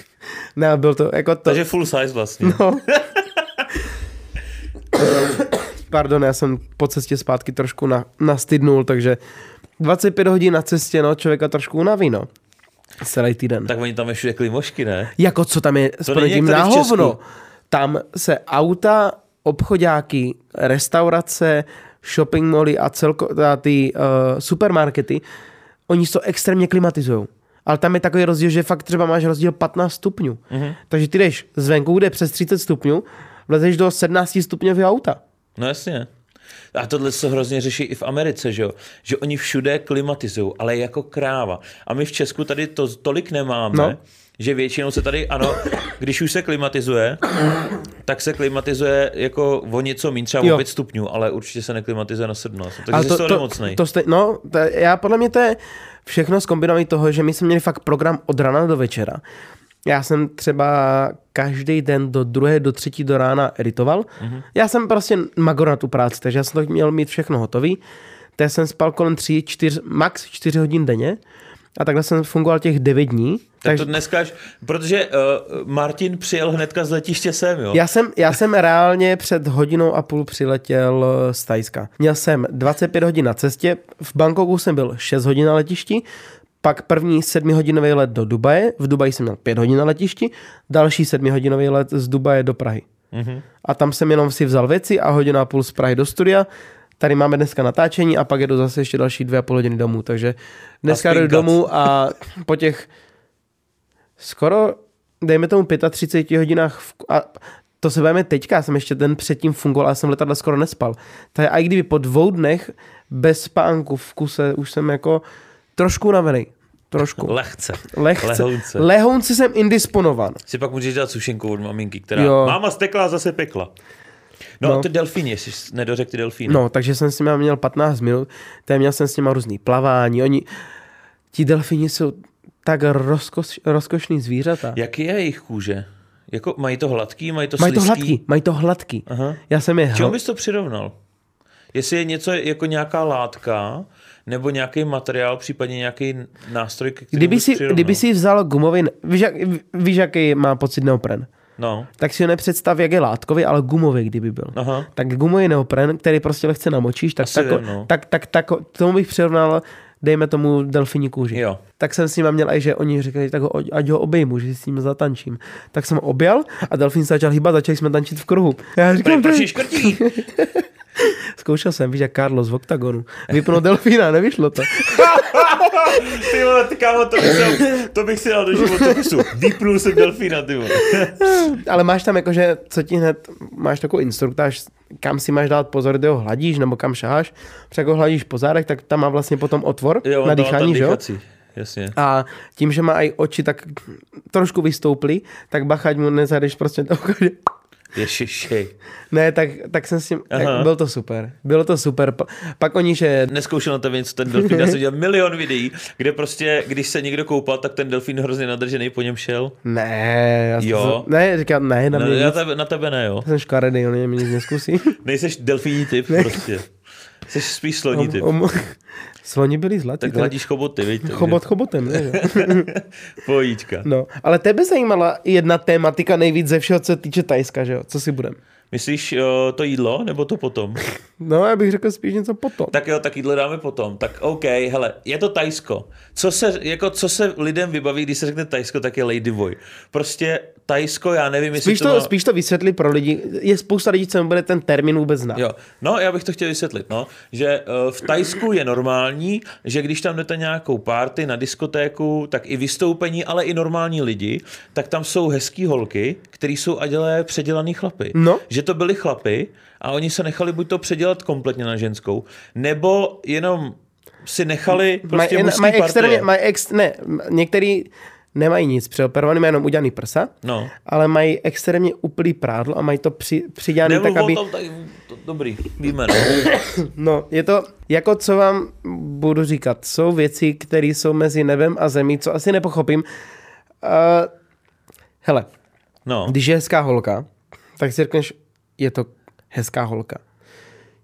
[laughs] ne, byl to jako to. Takže full size vlastně. No. [coughs] Pardon, já jsem po cestě zpátky trošku na, nastydnul, takže 25 hodin na cestě, no, člověka trošku unaví, no. Celý týden. Tak oni tam je všude klimošky, ne? Jako co tam je s není projetím jak na hovno. Tam se auta, obchodáky, restaurace, shopping moly a celko, ty uh, supermarkety, oni se to extrémně klimatizují. Ale tam je takový rozdíl, že fakt třeba máš rozdíl 15 stupňů. Mhm. Mm-hmm. Takže ty jdeš zvenku, kde je přes 30 stupňů, vlezeš do 17 stupňového auta. No jasně. A tohle se hrozně řeší i v Americe, že jo? Že oni všude klimatizují, ale jako kráva. A my v Česku tady to tolik nemáme, No. no. že většinou se tady, ano, když už se klimatizuje, tak se klimatizuje jako o něco méně, třeba o 5 stupňů, ale určitě se neklimatizuje na 17. Takže Ale jsi to, to, nemocnej. to stej, no, to, já podle mě to je všechno zkombinované toho, že my jsme měli fakt program od rána do večera. Já jsem třeba každý den do druhé, do třetí do rána editoval. Mhm. Mm-hmm. Já jsem prostě magor na tu práci, takže já jsem to měl mít všechno hotový. Takže jsem spal kolem 3, 4, max 4 hodin denně. A takhle jsem fungoval těch 9 dní. tak takže to dneska, až- protože uh, Martin přijel hnedka z letiště sem, jo? Já jsem, já jsem reálně před hodinou a půl přiletěl eh, z Tajska. Měl jsem 25 hodin na cestě, v Bangkoku jsem byl 6 hodin na letišti, pak první sedmihodinový let do Dubaje, v Dubaji jsem měl 5 hodin na letišti, další sedmihodinový let z Dubaje do Prahy. Mhm. A tam jsem jenom si vzal věci a hodina a půl z Prahy do studia. Tady máme dneska natáčení a pak jedu zase ještě další dvě a půl hodiny domů. Takže dneska jdu domů a po těch skoro, dejme tomu 35 hodinách, v, a to se bavíme teďka, já jsem ještě den předtím fungoval, a jsem letadle skoro nespal. Takže i kdyby po dvou dnech bez spánku v kuse už jsem jako trošku unavený. Trošku. Lehce. Lehce. Lehounce. Lehounce jsem indisponovan. Si pak můžeš dát sušenku od maminky, která Jo. máma stekla a zase pekla. No, No. ty delfíny, jestli jsi nedořekl ty delfíny. No, takže jsem s nimi měl 15 minut, tady měl jsem s nimi různý plavání, oni, ti delfíni jsou tak rozkoš, rozkošný zvířata. Jaký je jejich kůže? Jako, mají to hladký, mají to Mají to slizký? hladký, mají to hladký. Aha. Já jsem je Čemu bys to přirovnal? Jestli je něco jako nějaká látka, nebo nějaký materiál, případně nějaký nástroj, kterému Kdyby si, přirovnal? kdyby si vzal gumový, víš, jak, víš, jaký má pocit neopren? No, tak si ho nepředstav, jak je látkový, ale gumový, kdyby byl. aha. Tak gumový neopren, který prostě lehce namočíš, tak, tako, vím, no. tak, tak, tak, tomu bych přirovnal, dejme tomu delfíní kůži. Jo. Tak jsem s ním měl, i že oni říkali, tak ho, ať ho obejmu, že si s ním zatančím. Tak jsem ho objal a delfín se začal hýbat, začali jsme tančit v kruhu. Já říkám, Proč je je, škrtí? [laughs] [laughs] zkoušel jsem, víš, jak Carlos v oktagonu. Vypnout delfína, nevyšlo to. [laughs] Ty vole, ty kámo, to bych, si, to bych si dal do životopisu. Vypnul jsem delfína, ty vole. [laughs] Ale máš tam jakože, co ti hned, máš takovou instruktáž, kam si máš dát pozor, kde ho hladíš, nebo kam šaháš. Protože ho hladíš po zádech, tak tam má vlastně potom otvor Jo, na dýchání, že jo? Jasně. A tím, že má i oči tak trošku vystouply, tak bachať mu nezajdeš prostě že- Ježiši. Ne, tak, tak jsem s tím, tak byl to super. Bylo to super. Pa- Pak oni, že Neskoušel na to něco ten delfín. Já jsem viděl milion videí, kde prostě, když se někdo koupal, tak ten delfín hrozně nadržený po něm šel. ne, já Jo. To, ne, říkám, ne, na No, mě já nic, tebe, na tebe ne, jo. jsem škaredý, on mě nic neskusí. [laughs] Nejseš delfíní typ prostě. Jsi spíš sloní typ. Om, om, sloni byli zlatí. Tak hladíš choboty, takže- [laughs] Chobot chobotem, ne? [laughs] Pojíčka. No, ale tebe zajímala jedna tématika nejvíc ze všeho, co se týče Tajska, že jo? Co si budem? Myslíš o, to jídlo, nebo to potom? [laughs] No, já bych řekl spíš něco potom. Tak jo, tak jídlo dáme potom. Tak OK, hele, je to Tajsko. Co se, jako, co se lidem vybaví, když se řekne Tajsko, tak je Ladyboy. Prostě Tajsko, já nevím, jestli Spíš to, to, má... spíš to vysvětlit pro lidi. Je spousta lidí, co nebude ten termín vůbec znát. Jo, no já bych to chtěl vysvětlit, no, že eh, v Tajsku je normální, že když tam jdete nějakou party na diskotéku, tak i vystoupení, ale i normální lidi, tak tam jsou hezký holky, který jsou adělé předělaný chlapy. No. Že to byli chlapy a oni se nechali buď to předělat kompletně na ženskou, nebo jenom si nechali prostě mají partie. extrémně, mají ex, ne, některý nemají nic přeoperovaný, mají jenom udělaný prsa, No. ale mají extrémně úplný prádlo a mají to při, přidělaný Nemluv tak, aby... tom, tak, to, dobrý, víme, no. [coughs] No, je to, jako co vám budu říkat, jsou věci, které jsou mezi nebem a zemí, co asi nepochopím. Uh, hele, no. když je hezká holka, tak si řekneš, je to hezká holka.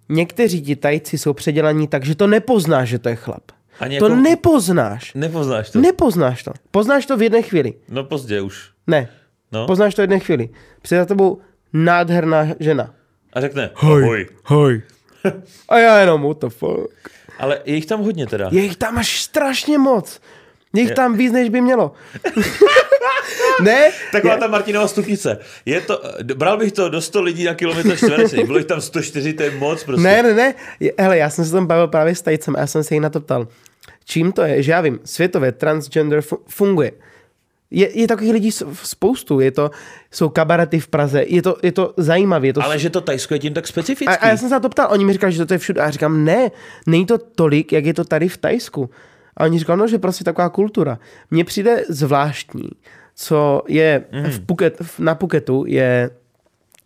Někteří ti tajci jsou předělaní tak, že to nepoznáš, že to je chlap. Ani To jako- nepoznáš. Nepoznáš to? Nepoznáš to. Poznáš to v jedné chvíli. No pozdě už. Ne. No. Poznáš to v jedné chvíli. Před za tebou nádherná žena. A řekne, ahoj. hoj. [laughs] A já jenom, what the fuck. Ale je jich tam hodně teda. Je jich tam až strašně moc. Je jich tam víc, než by mělo. [laughs] ne? Taková ta Martinova stupnice. Je to, bral bych to do 100 lidí na kilometr čtvereční. Bylo jich tam 104, to je moc prostě. Ne, ne, ne. Je- Hele, já jsem se tam bavil právě s tajcem a já jsem se jí na to ptal. Čím to je? Že já vím, světově transgender fu- funguje. Je, je takových lidí spoustu. Je to, jsou kabarety v Praze. Je to, je to zajímavé. Je to Ale že to Tajsko je tím tak specifický. A, a já jsem se na to ptal, oni mi říkali, že to je všude. A já říkám, ne, není to tolik, jak je to tady v Tajsku. A oni říkali, no, že prostě taková kultura. Mně přijde zvláštní, co je mm. v Phuket, na Phuketu je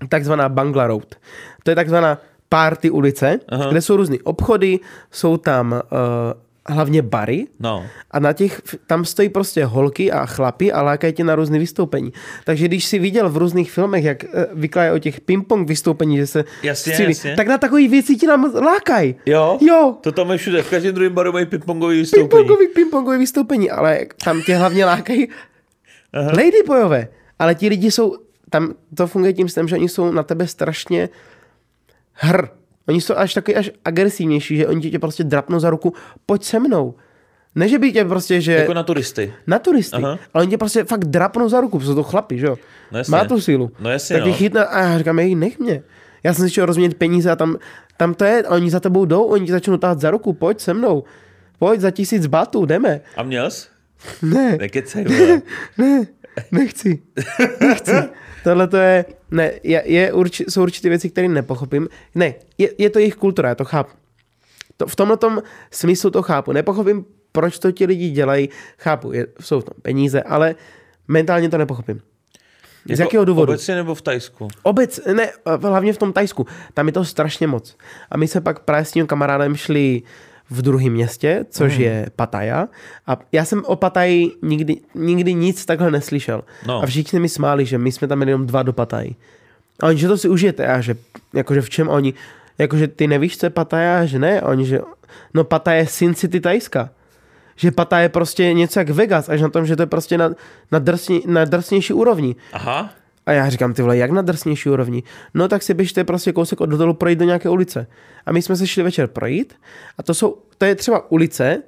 takzvaná Bangla Road. To je takzvaná party ulice, Aha. kde jsou různé obchody, jsou tam uh, hlavně bary, No. a na těch, tam stojí prostě holky a chlapy a lákají tě na různé vystoupení. Takže když si viděl v různých filmech, jak eh, vykladají o těch ping-pong vystoupení, že se Jasně, střílí, jasně. tak na takový věci ti nám lákají. Jo? Jo. To tam je všude. V každém druhém baru mají pingpongový vystoupení. Ping-pongový, ping-pongový vystoupení, ale tam tě hlavně lákají ladyboyové. Ale ti lidi jsou, tam to funguje tím že oni jsou na tebe strašně hr. Oni jsou až taky až agresivnější, že oni tě prostě drapnou za ruku, pojď se mnou. Ne, že by tě prostě, že... Jako na turisty. Na turisty. Aha. Ale oni tě prostě fakt drapnou za ruku, protože jsou to chlapi, že jo? No jasně. Má tu sílu. No jasně, tak no. chytne a já říkám, jej, nech mě. Já jsem si chtěl rozměnit peníze a tam, tam to je, a oni za tebou jdou, oni ti začnou táhat za ruku, pojď se mnou. Pojď za tisíc batů, jdeme. A měl jsi? Ne, Nekecej, vole. ne, nechci. Nechci. Tohle to je, ne, je, je urči, jsou určité věci, které nepochopím. Ne, je, je to jejich kultura, já to chápu. To, v tomhle smyslu to chápu. Nepochopím, proč to ti lidi dělají. Chápu, je, jsou v tom peníze, ale mentálně to nepochopím. Z Jako jakého důvodu? Obecně nebo v Tajsku? Obec, ne, hlavně v tom Tajsku. Tam je to strašně moc. A my se pak právě s tím kamarádem šli v druhém městě, což mm. je Pattaya. A já jsem o Pataji nikdy, nikdy nic takhle neslyšel. No. A všichni mi smáli, že my jsme tam jenom dva do Pataji. A oni, že to si užijete. A že, jakože v čem oni, jakože ty nevíš, co je Pattaya? A že ne. Oni, že no Pattaya je Sin City Tajska. Že Pattaya je prostě něco jak Vegas, až na tom, že to je prostě na, na, drsně, na drsnější úrovni. Aha. A já říkám, ty vole, jak na drsnější úrovni? No tak si běžte prostě kousek od hotelu projít do nějaké ulice. A my jsme se šli večer projít a to jsou, to je třeba ulice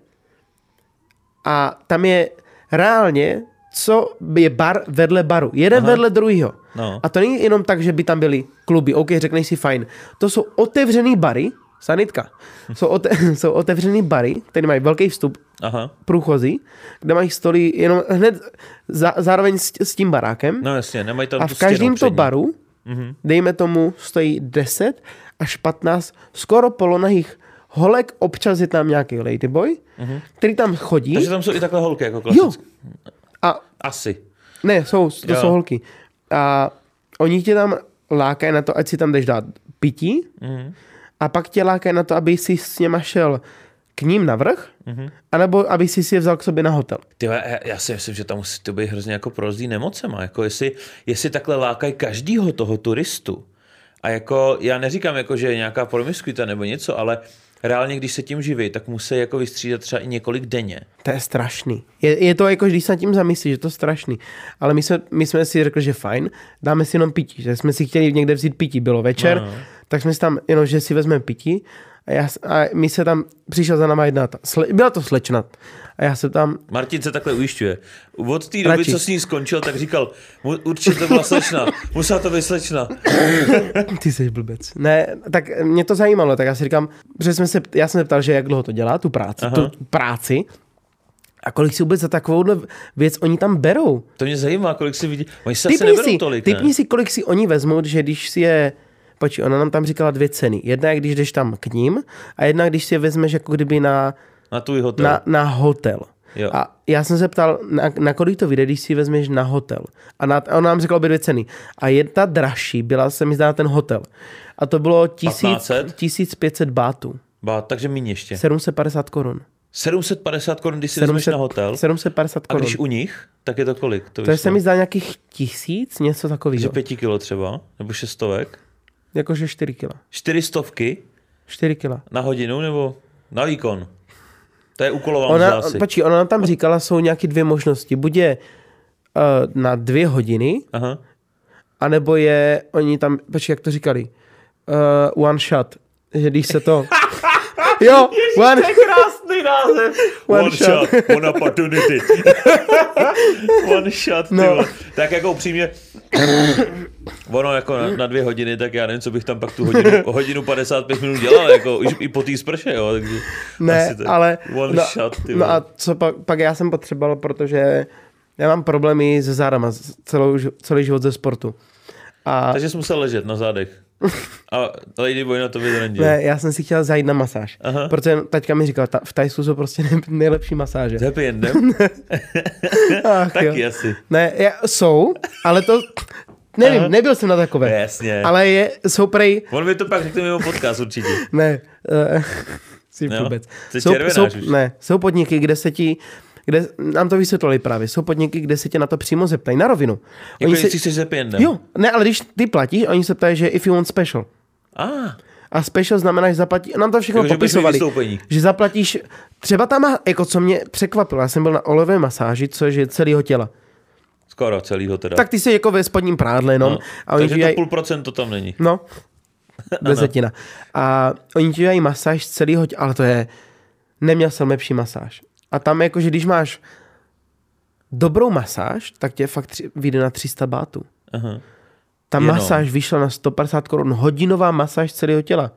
a tam je reálně, co je bar vedle baru. Jeden Aha. Aha. vedle druhého. No. A to není jenom tak, že by tam byly kluby, OK, řekneš si fajn. To jsou otevřený bary, sanitka. [laughs] Jsou, ote- [laughs] jsou otevřený bary, které mají velký vstup, Aha. průchozí, kde mají stoly jenom hned za, zároveň s, s tím barákem. No jasně, nemají tam a v každém to baru, Mhm. dejme tomu, stojí 10 až 15 skoro polonahých holek, občas je tam nějaký ladyboy, který tam chodí. Takže tam jsou i takhle holky, jako jo, klasicky. a Asi. ne, jsou, to Jo. jsou holky. A oni tě tam lákají na to, ať si tam jdeš dát pití Mhm. a pak tě lákají na to, aby si s něma šel k ním navrch, Mhm. anebo aby si si je vzal k sobě na hotel. Ty, já, já si myslím, že tam musí to být hrozně jako prozdý nemocema. Jako jestli, jestli takhle lákají každýho toho turistu. A jako, já neříkám, jako, že je nějaká promiskuita nebo něco, ale reálně, když se tím živí, tak musí jako vystřídat třeba i několik denně. To je strašný. Je, je to jako, když se nad tím zamyslíš, že to je strašný. Ale my jsme, my jsme si řekli, že fajn, dáme si jenom pití. Že jsme si chtěli někde vzít pití, bylo večer, no, no. tak jsme si tam, jenom, že si vezmeme pití. A, já, a my se tam, přišla za náma jedna, ta, sle, byla to slečna. A já se tam, Martin se takhle ujišťuje. Od té doby, Radši. co s ní skončil, tak říkal, "Mu- určitě to byla slečna, musela to být slečna. [coughs] ty jsi blbec. Ne, tak mě to zajímalo, tak já si říkám, že jsme se, já jsem se ptal, že jak dlouho to dělá, tu práci, Aha. tu práci. A kolik si vůbec za takovouhle věc oni tam berou? To mě zajímá, kolik si vidí. Oni se asi Typni neberou si, tolik, ne? typni si, kolik si oni vezmou, že když si je... Počkej, ona nám tam říkala dvě ceny. Jedna je, když jdeš tam k ním a jedna, když si je vezmeš jako kdyby na, Na tvůj hotel. na, na hotel. Jo. A já jsem se ptal, na, na kolik to vyjde, když si vezmeš na hotel. A, na, a ona nám řekla obě dvě ceny. A jedna dražší byla, se mi zdá, ten hotel. A to bylo tisíc, 1500? 1500 bátů. Ba, takže míň ještě. 750 korun. 750 korun, když si vezmeš na hotel. 750 A korun. když u nich, tak je to kolik? To, To je se mi zdá nějakých tisíc, něco Že takového. pěti kilo třeba, nebo šestovek. Jakože 4 kila. Čtyři stovky 4 kila. na hodinu, nebo na výkon. To je úkolová Ona, asi. počkej, ona nám tam říkala, jsou nějaké dvě možnosti. Buď je uh, na dvě hodiny, Aha. anebo je, oni tam, počkej, jak to říkali, uh, one shot, že když se to... [laughs] jo, one, krásný název. One One, shot. shot. one opportunity. [laughs] one shot, ty No. no. Tak jako upřímně, ono jako na, na, dvě hodiny, tak já nevím, co bych tam pak tu hodinu, [laughs] hodinu 55 minut dělal, jako už i po té sprše, jo, takže ne, asi to- ale... One no, shot, ty no a co pak, pak já jsem potřeboval, protože já mám problémy se zádama z- celou, celý život ze sportu. A Takže jsi musel ležet na zádech. A Ladyboy na to vydrendil. ne, já jsem si chtěl zajít na masáž. Aha. Protože taťka mi říkala, ta, v Tajsku jsou prostě nej, nejlepší masáže. Happy [laughs] endem? Ach, [laughs] Taky jo. asi. Ne, já, jsou, ale to... Nevím, Aha. nebyl jsem na takové. Jasně. Ale je, jsou prej... On mi to pak řekne mimo podcast určitě. Ne, uh, [laughs] si vůbec. Jsou, jsou, už. ne, jsou podniky, kde se ti kde, nám to vysvětlili právě, jsou podniky, kde se tě na to přímo zeptají, na rovinu. Jako se, jestli chceš s happy endem. jo, ne, ale když ty platíš, oni se ptají, že if you want special. A, A special znamená, že zaplatí, nám to všechno Jako, že popisovali, vystoupení. že zaplatíš, třeba tam, jako co mě překvapilo, já jsem byl na olové masáži, což je celého těla. skoro celýho teda. Tak ty jsi jako ve spodním prádle jenom. no. a oni Takže ti to dělají- půl procent to tam není. No, [laughs] desetina. A oni ti dělají masáž celého těla, ale to je, neměl jsem lepší masáž. A tam jako, že když máš dobrou masáž, tak tě fakt tři, vyjde na 300 bátů. Aha. Ta Jenom. masáž vyšla na 150 korun, hodinová masáž celého těla.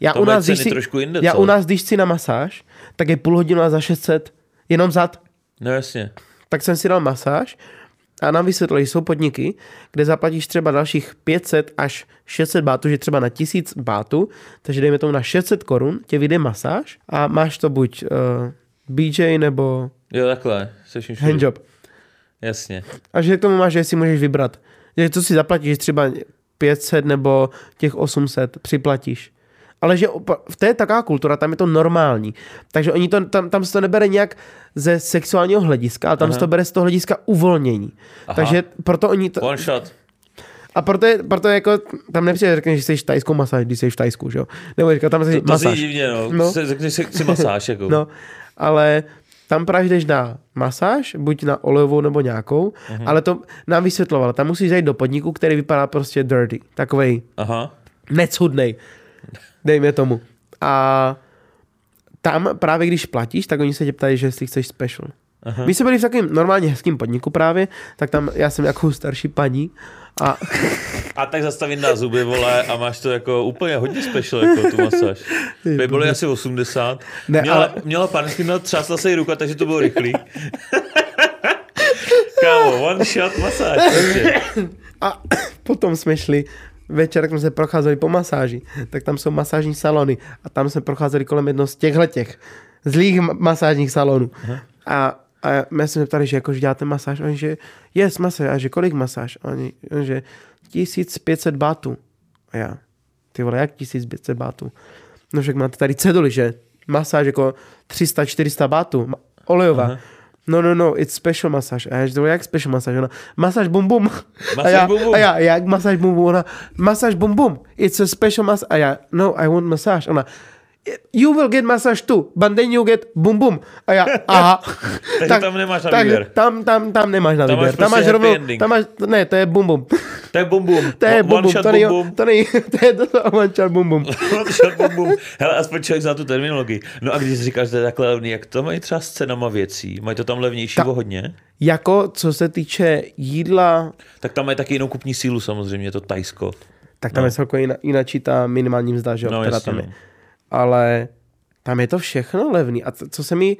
Já To u, nás, když si, jinde, já co? u nás, když si na masáž, tak je půl hodina za 600, jenom zad. No jasně. Tak jsem si dal masáž a nám vysvětlili, že jsou podniky, kde zaplatíš třeba dalších 500 až 600 bátů, že třeba na 1000 bátů, takže dejme tomu na 600 korun, tě vyjde masáž a máš to buď uh, BJ nebo Jo, takhle. Handjob. Jasně. A že k tomu máš, že si můžeš vybrat. Že co si zaplatíš, třeba 500 nebo těch 800 připlatíš. Ale že v té je taková kultura, tam je to normální. Takže oni to, tam, tam se to nebere nějak ze sexuálního hlediska, ale tam Aha. se to bere z toho hlediska uvolnění. Aha. Takže proto oni to... One shot. A proto je, proto je jako, tam nepřijde, řekneš, že jsi tajskou masáž, když jsi v Tajsku, že jo? Nebo říká, tam jsi To, to masáž. divně, no. No. řekneš si, si masáž, jako. No, ale tam právě jdeš na masáž, buď na olejovou nebo nějakou, uh-huh. ale to nám vysvětlovala. Tam musíš zajít do podniku, který vypadá prostě dirty. Takovej Aha. necudnej. Dejme tomu. A tam právě když platíš, tak oni se tě ptají, že jestli chceš special. Aha. My jsme byli v takovém normálně hezkém podniku právě, tak tam já jsem jako starší paní a [laughs] A tak zastavit na zuby, vole, a máš to jako úplně hodně special, jako tu masáž. [laughs] By bylo asi 80. Ne, měla, ale- měla pan s tím, měl třásla se jí ruka, takže to bylo rychlý. [laughs] Kámo, one shot masáž. prostě. A [coughs] potom jsme šli večer, jak jsme se procházeli po masáži, tak tam jsou masážní salony a tam jsme procházeli kolem jednoho z těchhle těch zlých ma- masážních salonů. A, a my jsme se ptali, že jako, že děláte masáž, a oni, že yes, masáž, a že kolik masáž? A oni, on, že 1500 bátů. A já, ty vole, jak 1500 bátů? No však máte tady ceduly, že masáž jako 300-400 bátů, olejová. Aha. No, no, no, it's special masáž. A já, že to jak special masáž? Ona, masáž bum bum. a, Masáž já, bum bum. a já, jak masáž bum bum? Ona, masáž bum bum. It's a special massage. A já, no, I want massage. Ona, you will get massage too, but then you get bum bum. A já, aha. [laughs] Takže tam nemáš na tak, výběr. Tam, tam, tam nemáš na Tam máš výběr. Tam prostě máš rovnou, ending. tam máš, ne, to je bum bum. To je bum bum. [laughs] To je bum bum, to není, to není, [laughs] to je to one shot bum bum. One shot bum bum. Hele, aspoň člověk zná tu terminologii. No a když říkáš, že to je takhle levný, jak to mají třeba s cenama věcí? Mají to tam levnější Ta- hodně? Jako, co se týče jídla, Tak tam mají taky jinou kupní sílu samozřejmě, to Tajsko. tak tam je celkově jina, jinačí ta minimální mzda, že jo, No, která jasně, tam je. no. Ale tam je to všechno levný. A co, co se mi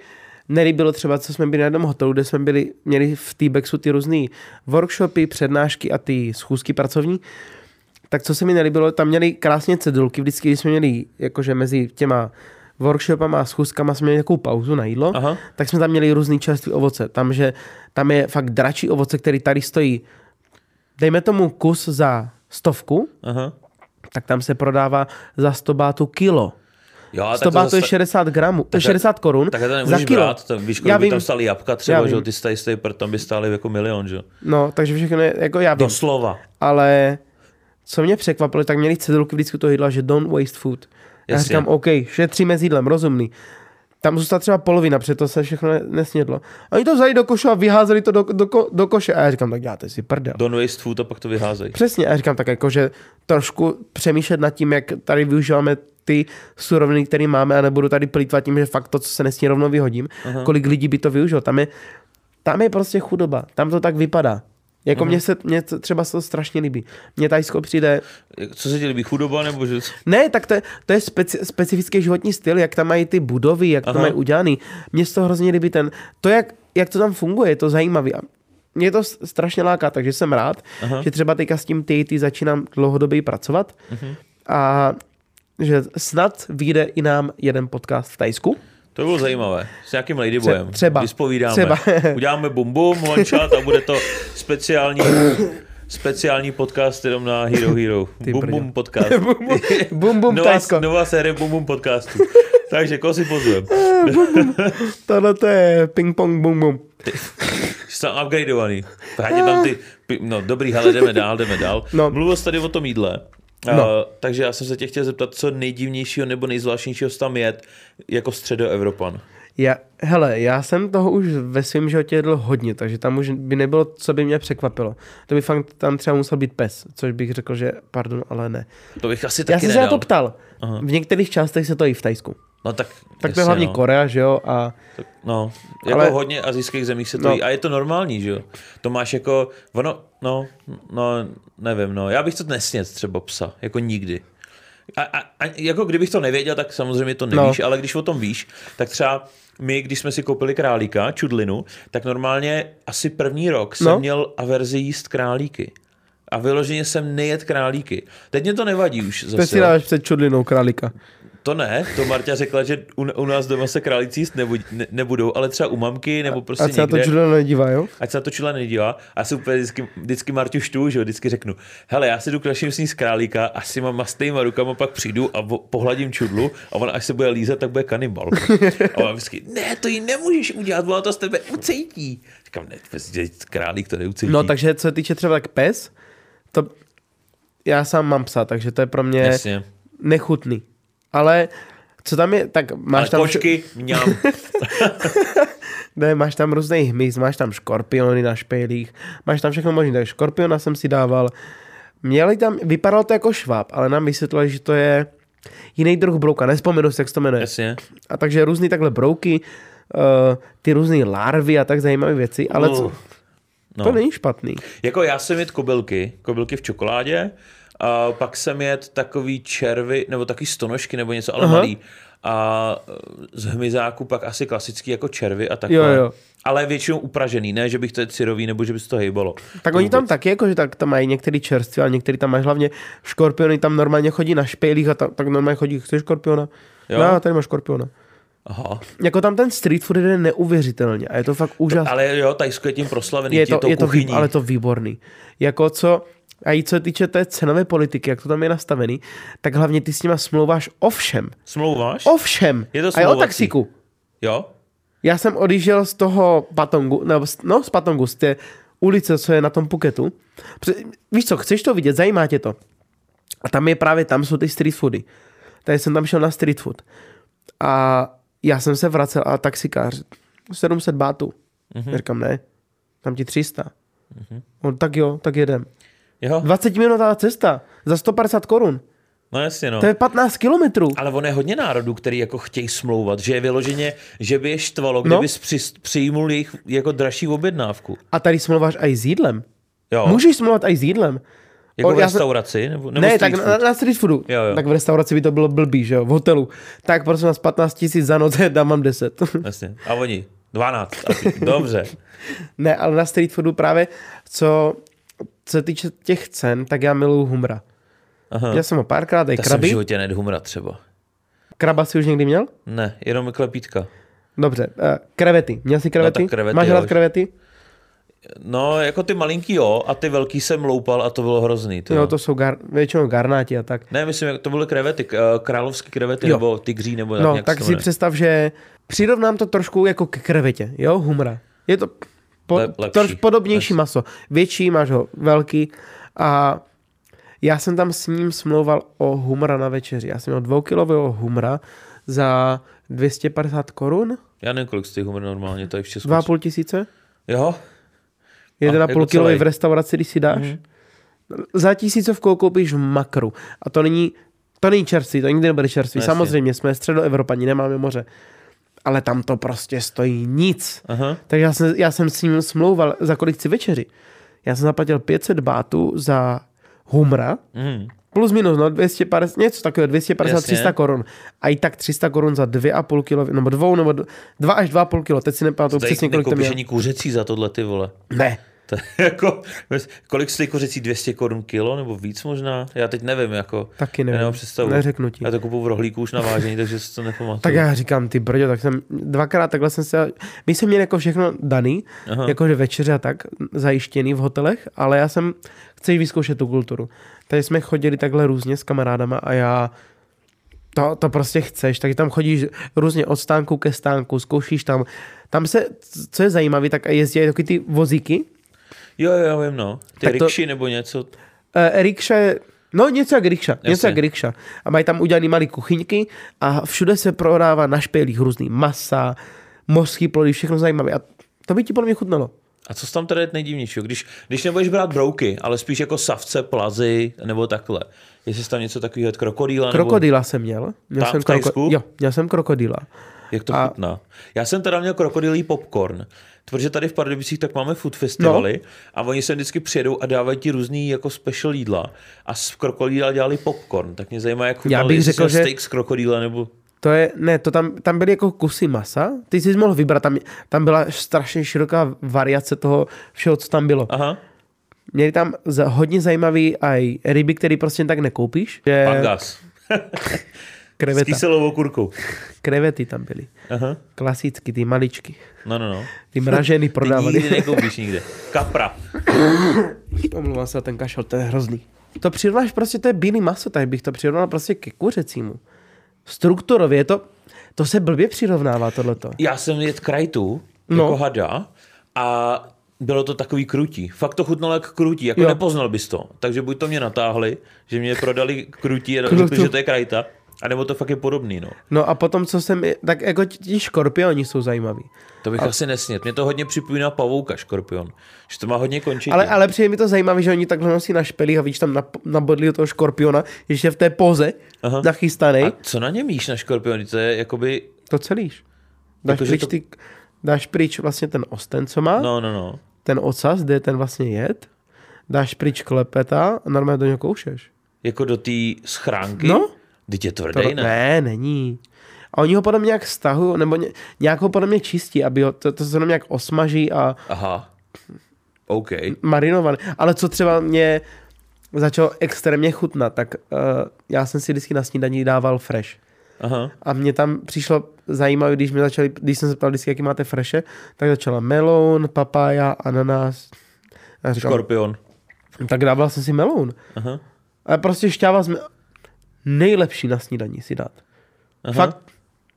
nelíbilo třeba, co jsme byli na jednom hotelu, kde jsme byli, měli v T-Bexu ty různé workshopy, přednášky a ty schůzky pracovní, tak co se mi nelíbilo, tam měli krásně cedulky, vždycky, když jsme měli jakože mezi těma workshopama a schůzkama jsme měli nějakou pauzu na jídlo, Aha. tak jsme tam měli různý čerstvé ovoce. Tam, že, tam je fakt dračí ovoce, který tady stojí, dejme tomu kus za stovku, Aha. tak tam se prodává za 100 bátů kilo. Jo, a 100 bátů je 60 gramů, to je 60 korun Tak to za kilo. brát, to, víš, Já kolik by tam stály jabka třeba, že ty stají, stají, tam by stály jako milion, že jo. No, takže všechno je, jako já vím. Doslova. Ale co mě překvapilo, tak měli cedulky vždycky to jídla, že don't waste food. Já Jasně. říkám, OK, šetříme s jídlem, rozumný. Tam zůstala třeba polovina, protože to se všechno ne- nesnědlo. Oni to vzali do koše a vyházeli to do, do, do koše. A já říkám, tak děláte si prdel. Don't waste food a pak to vyházejí. Přesně, a já říkám tak jako, že trošku přemýšlet nad tím, jak tady využíváme ty suroviny, které máme a nebudu tady plýtvat tím, že fakt to, co se nesní, rovnou vyhodím. Aha. Kolik lidí by to využilo. Tam je, tam je prostě chudoba. Tam to tak vypadá. Jako mně se, mně to třeba se to strašně líbí. Mně Tajsko přijde, Co se ti líbí, chudoba nebo že... ne, tak to je, to je speci, specifický životní styl, jak tam mají ty budovy, jak Aha. to mají udělaný. Mně se to hrozně líbí ten, to jak, jak to tam funguje, je to zajímavé. Mě to strašně láká, takže jsem rád, Aha. Že třeba teďka s tím TIT začínám dlouhodobě pracovat Mhm. a že snad vyjde i nám jeden podcast v Tajsku. To bylo zajímavé. S nějakým ladyboyem. Tře- třeba. Vyspovídáme. Třeba. [laughs] Uděláme bum bum, one shot a bude to speciální speciální podcast jenom na Hero Hero. Ty bum bum podcast. [laughs] Bum bum nová, Tajsko. nová série bum bum podcastu. Takže koho si pozvem? Tohle to je ping pong bum bum. Jsi tam upgradeovaný. Tam ty... No dobrý, hele, jdeme dál, jdeme dál. No. Mluvil jsi tady o tom jídle. No. Uh, takže já jsem se tě chtěl zeptat, co nejdivnějšího nebo nejzvláštnějšího tam jet jako středoevropan. Já, hele, já jsem toho už ve svém životě jedl hodně, takže tam už by nebylo, co by mě překvapilo. To by fakt tam třeba musel být pes, což bych řekl, že pardon, ale ne. To bych asi Já taky jsem se nedal. na to ptal. Aha. V některých částech se to i v Tajsku. No tak, Tak to je hlavně no. Korea, že jo? A Tak, no, jako Ale- hodně azijských zemích se to no. jí. A je to normální, že jo? To máš jako, ono, no, no, nevím, no. Já bych to nesnět třeba psa, jako nikdy. A, a, a jako kdybych to nevěděl, tak samozřejmě to nevíš, no. ale když o tom víš, tak třeba my, když jsme si koupili králíka, čudlinu, tak normálně asi první rok jsem No. měl averzi jíst králíky. A vyloženě jsem nejet králíky. Teď mě to nevadí už zase. si dáš před čudlinou králíka. To ne, to Marta řekla, že u, u nás doma se králíci jíst nebu, ne, nebudou, ale třeba u mamky nebo prostě A se na to čudlina nedívá, jo? ať se na to čula nedívá. A já se úplně vždycky, vždycky Marťu štu, že jo, vždycky řeknu, hele, já si jdu kleším sníst králíka, asi mám mastýma rukama, pak přijdu a pohladím čudlu a on až se bude lízat, tak bude kanibal. A on vždycky, ne, to jí nemůžeš udělat, ona to z tebe ucejtí. Říkám, ne, prostě králík to neucejtí. No takže co se týče třeba tak pes, to já sám mám psa, takže to je pro mě Jasně. nechutný. Ale co tam je, tak máš Ale tam... kočky, mňam. [laughs] Ne, máš tam různý hmyz, máš tam škorpiony na špejlích, máš tam všechno možné. Tak škorpiona jsem si dával. Měli tam, vypadalo to jako šváb, ale nám vysvětlili, že to je jiný druh brouka, nespomenu si, jak se to jmenuje. Jasně. A takže různý takhle brouky, uh, ty různé larvy a tak zajímavé věci, ale co, no. to není špatný. Jako já jsem jet kobylky, kobylky v čokoládě, a pak jsem jet takový červy, nebo taky stonožky, nebo něco, ale Aha. malý. A e, z hmyzáku pak asi klasický jako červy a takhle. Jo, jo. Ale většinou upražený, ne, že bych to je syrový, nebo že by se to hejbalo. Tak To oni tam vůbec. taky, jako, že tak tam mají některý čerství, ale některý tam mají hlavně škorpiony, tam normálně chodí na špejlích a ta, tak normálně chodí, chceš škorpiona? Jo. No, tady máš škorpiona. Aha. Jako tam ten street food jde neuvěřitelně a je to fakt úžasné. Ale jo, Tajsko je tím proslavený, je tím to, je to, kuchyní. ale to výborný. Jako co, a i co se týče té cenové politiky, jak to tam je nastavený, tak hlavně ty s nima smlouváš o všem. Smlouváš? O všem. Je to a i o smlouvací. taxíku. Jo? Já jsem odjížděl z toho Patongu, nebo z- no z Patongu, z té ulice, co je na tom Puketu. Víš co, chceš to vidět, zajímá tě to. A tam je právě, tam jsou ty street foody. Tady jsem tam šel na street food. A já jsem se vracel a taxikář, 700 bátů. Mm-hmm. Říkám, ne, tam ti 300. Mm-hmm. On, tak jo, tak jedem. Jo? 20 minutová cesta za 150 korun. No jasně, no. To je 15 kilometrů. Ale on je hodně národů, který jako chtějí smlouvat, že je vyloženě, že by je štvalo, No. kdybys při, přijmul jejich jako dražší objednávku. A tady smlouváš i s jídlem. Jo? Můžeš smlouvat i s jídlem. jako O, v restauraci? Nebo, nebo ne, street tak food? na, na street foodu. Jo, jo. Tak v restauraci by to bylo blbý, že jo, v hotelu. Tak prosím nás 15 tisíc za noc, dám vám 10. Jasně. A oni? 12. Asi. Dobře. ne, ale na street foodu právě, co se týče těch cen, tak já miluju humra. Aha. Já jsem ho párkrát, i Já jsem v kraby. životě nedl humra třeba. Kraba si už někdy měl? Ne, jenom klepítka. Dobře, uh, krevety. Měl jsi krevety? tak krevety, Máš rád krevety? No, jako ty malinký jo, a ty velký jsem loupal a to bylo hrozný. Ty Jo, to jsou gar, většinou garnáti a tak. Ne, myslím, to byly krevety, eh, královské krevety, Jo. nebo tygří, nebo No, nějak tak se to si představ, že přirovnám to trošku jako k krevetě, jo, humra. Je to po, lepší. trošku podobnější maso. Větší, máš ho velký a já jsem tam s ním smlouval o humra na večeři. Já jsem měl dvoukilového humra za 250 korun, Já nevím, kolik stojí humor normálně, to je v Česku. 2,5 tisíce, Jo? 1,5 jako kilový celý. v restauraci, když si dáš. Mhm. Za tisícovkou koupíš v makru. A to není, to není čerstvý, to nikdy nebude čerstvý. No jasně. Samozřejmě, jsme středoevropani, nemáme moře. Ale tam to prostě stojí nic. Aha. Tak já jsem, já jsem s ním smlouval, za kolik chci večeři. Já jsem zaplatil 500 bátů za humra, Mhm. plus minus, no 250, něco takového, 250, Jasně. 300 korun. A i tak 300 korun za 2,5 kilo, nebo dvou, nebo 2 až 2,5 kilo, teď si nepamatuju přesně, kolik to ani kuřecí za tohle, ty vole. Ne, To je [laughs] jako, kolik stojí kuřecí 200 korun kilo, nebo víc možná? Já teď nevím, jako. taky nevím. nemám představu. Neřeknu ti. Já to kupuju v rohlíku už na vážení, [laughs] takže si to nepamatuju. Tak já říkám, ty brďo, tak jsem dvakrát takhle jsem se, my jsme měli jako všechno daný, Aha. jakože večeře a tak, zajištěný v hotelech, ale já jsem, chceš vyzkoušet tu kulturu. Tady jsme chodili takhle různě s kamarádama a já, to, to prostě chceš, tak tam chodíš různě od stánku ke stánku, zkoušíš tam, tam se, co je zajímavé, tak jezdí takový ty vozíky, Jo, jo, vím, no. Ty Tak to- rikši nebo něco. Uh, rikša je, no něco jak rikša, něco Jasně. jak rikša. A mají tam udělané malé kuchyňky a všude se prodává na špejlích různý masa, mořský plody, všechno zajímavé. A to by ti podle mě chutnalo. A co tam teda je nejdivnějšího? Když, když nebudeš brát brouky, ale spíš jako savce, plazy, nebo takhle. Jestli jsi tam něco takového, krokodýla, nebo Krokodýla jsem měl. měl Tam jsem v Thajsku? Jo, měl jsem krokodýla. Jak to A- chutná. Já jsem teda měl krokodýlí popcorn, protože tady v Pardubicích tak máme food festivaly No. a oni sem vždycky přijedou a dávají ti různý jako special jídla a z krokodýla dělali popcorn, tak mě zajímá, jak chutnal, bych jestli řekl, že- steak z krokodýla nebo... To je, ne, to tam, tam byly jako kusy masa, ty jsi mohl vybrat, tam, tam byla strašně široká variace toho všeho, co tam bylo. Aha, Měli tam hodně zajímavý aj ryby, který prostě tak nekoupíš. Že pangas. [laughs] S kreveta, kyselovou kurkou. krevety tam byly. Aha, Klasicky, ty maličky. no, no, no. Ty mražený [laughs] Ty prodávali. nikdy nekoupíš nikde. Kapra. [coughs] Omlouvám se ten kašel, to je hrozný. To přirovnáš prostě, to je bílý maso, tak bych to přirovnal prostě ke kuřecímu. Strukturově je to, to se blbě přirovnává tohleto. Já jsem jet krajtu, No. jako hada, a bylo to takový krutí. Fakt to chutnalo jak krutí, jako Jo. nepoznal bys to. Takže buď to mě natáhli, že mě prodali krutí a řekli, že to je krajta, A nebo to fakt je podobný, no. No a potom, co jsem, tak jako ti- škorpioni jsou zajímaví. To bych asi nesnět. Mě to hodně připomíná pavouka, škorpion. Že to má hodně končitý. Ale, ale přijde mi to zajímavé, že oni takhle nosí na špelích a víš, tam nap- nabodli do toho škorpiona, ještě v té poze, Aha. nachystaný, A co na něm jíš na škorpiony? To je jakoby... to celíš. Dáš, Jakože pryč to- ty, dáš pryč vlastně ten osten, co má, No, no, no. ten ocas, kde je ten vlastně jed, dáš pryč klepeta a normálně do něho koušeš. Jako do té schránky? No. Teď je To, tvrdý, ne? ne, není. A oni ho potom nějak stahují, nebo ně, nějak ho potom mě čistí, aby ho, to, to se jenom nějak osmaží a Aha. OK. marinovaný. Ale co třeba mě začalo extrémně chutnat, tak uh, já jsem si vždycky na snídaní dával fresh. Aha. A mě tam přišlo zajímavé, když, mě začali, když jsem se ptal vždycky, jaký máte freše, tak začala melon, papája, ananas. A říkám, Škorpion. tak dával jsem si melon. Aha. Ale prostě šťáva jsme nejlepší na snídaní si dát. Aha. Fakt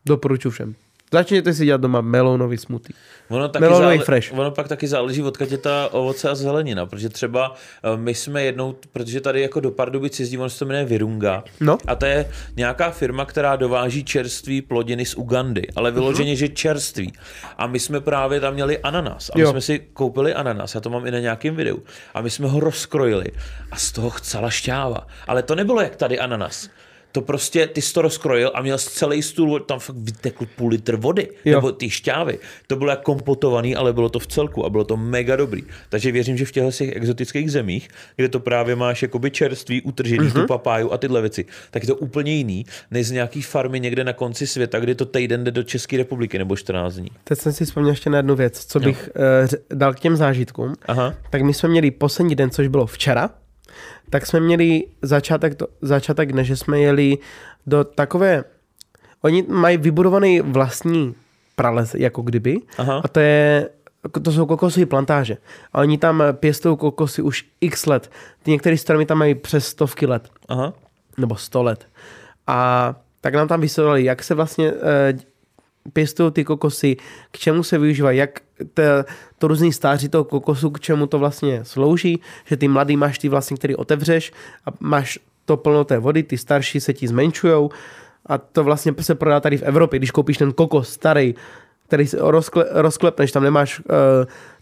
doporučuji všem. Začněte si dělat doma melonový smoothie. Ono, taky Melonový zále- fresh. ono pak taky záleží, odkud je ta ovoce a zelenina, protože třeba eh, my jsme jednou, protože tady jako do Pardubic jezdí, ono se to jmenuje Virunga, No. a to je nějaká firma, která dováží čerství plodiny z Ugandy, ale vyloženě, Mhm. že čerství. A my jsme právě tam měli ananas. A my Jo. jsme si koupili ananas, já to mám i na nějakém videu. A my jsme ho rozkrojili a z toho chcela šťáva. Ale to nebylo jak tady ananas. To prostě, ty jsi to rozkrojil a měl celý stůl, tam fakt vytekl půl litr vody, Jo. nebo ty šťávy. To bylo jak kompotovaný, ale bylo to v celku a bylo to mega dobrý. Takže věřím, že v těchto těch exotických zemích, kde to právě máš jakoby čerství, utržený Mhm. tu papáju a tyhle věci, tak je to úplně jiný, než z nějaký farmy někde na konci světa, kdy to týden jde do České republiky nebo 14 dní. Teď jsem si vzpomněl ještě na jednu věc, co bych uh, dal k těm zážitkům. Aha. Tak my jsme měli poslední den, což bylo včera, tak jsme měli začátek, to, začátek dne, že jsme jeli do takové, oni mají vybudovaný vlastní prales, jako kdyby, Aha. a to je to jsou kokosové plantáže. A oni tam pěstují kokosy už x let. Ty některé stromy tam mají přes stovky let. Aha. nebo 100 let. A tak nám tam vysvětlili, jak se vlastně eh, pěstují ty kokosy, k čemu se využívají, jak to, to různý stáří toho kokosu, k čemu to vlastně slouží, že ty mladý máš ty vlastně, který otevřeš a máš to plno té vody, ty starší se ti zmenšujou a to vlastně se prodá tady v Evropě, když koupíš ten kokos starý, který se rozkle, rozklepneš, tam nemáš uh,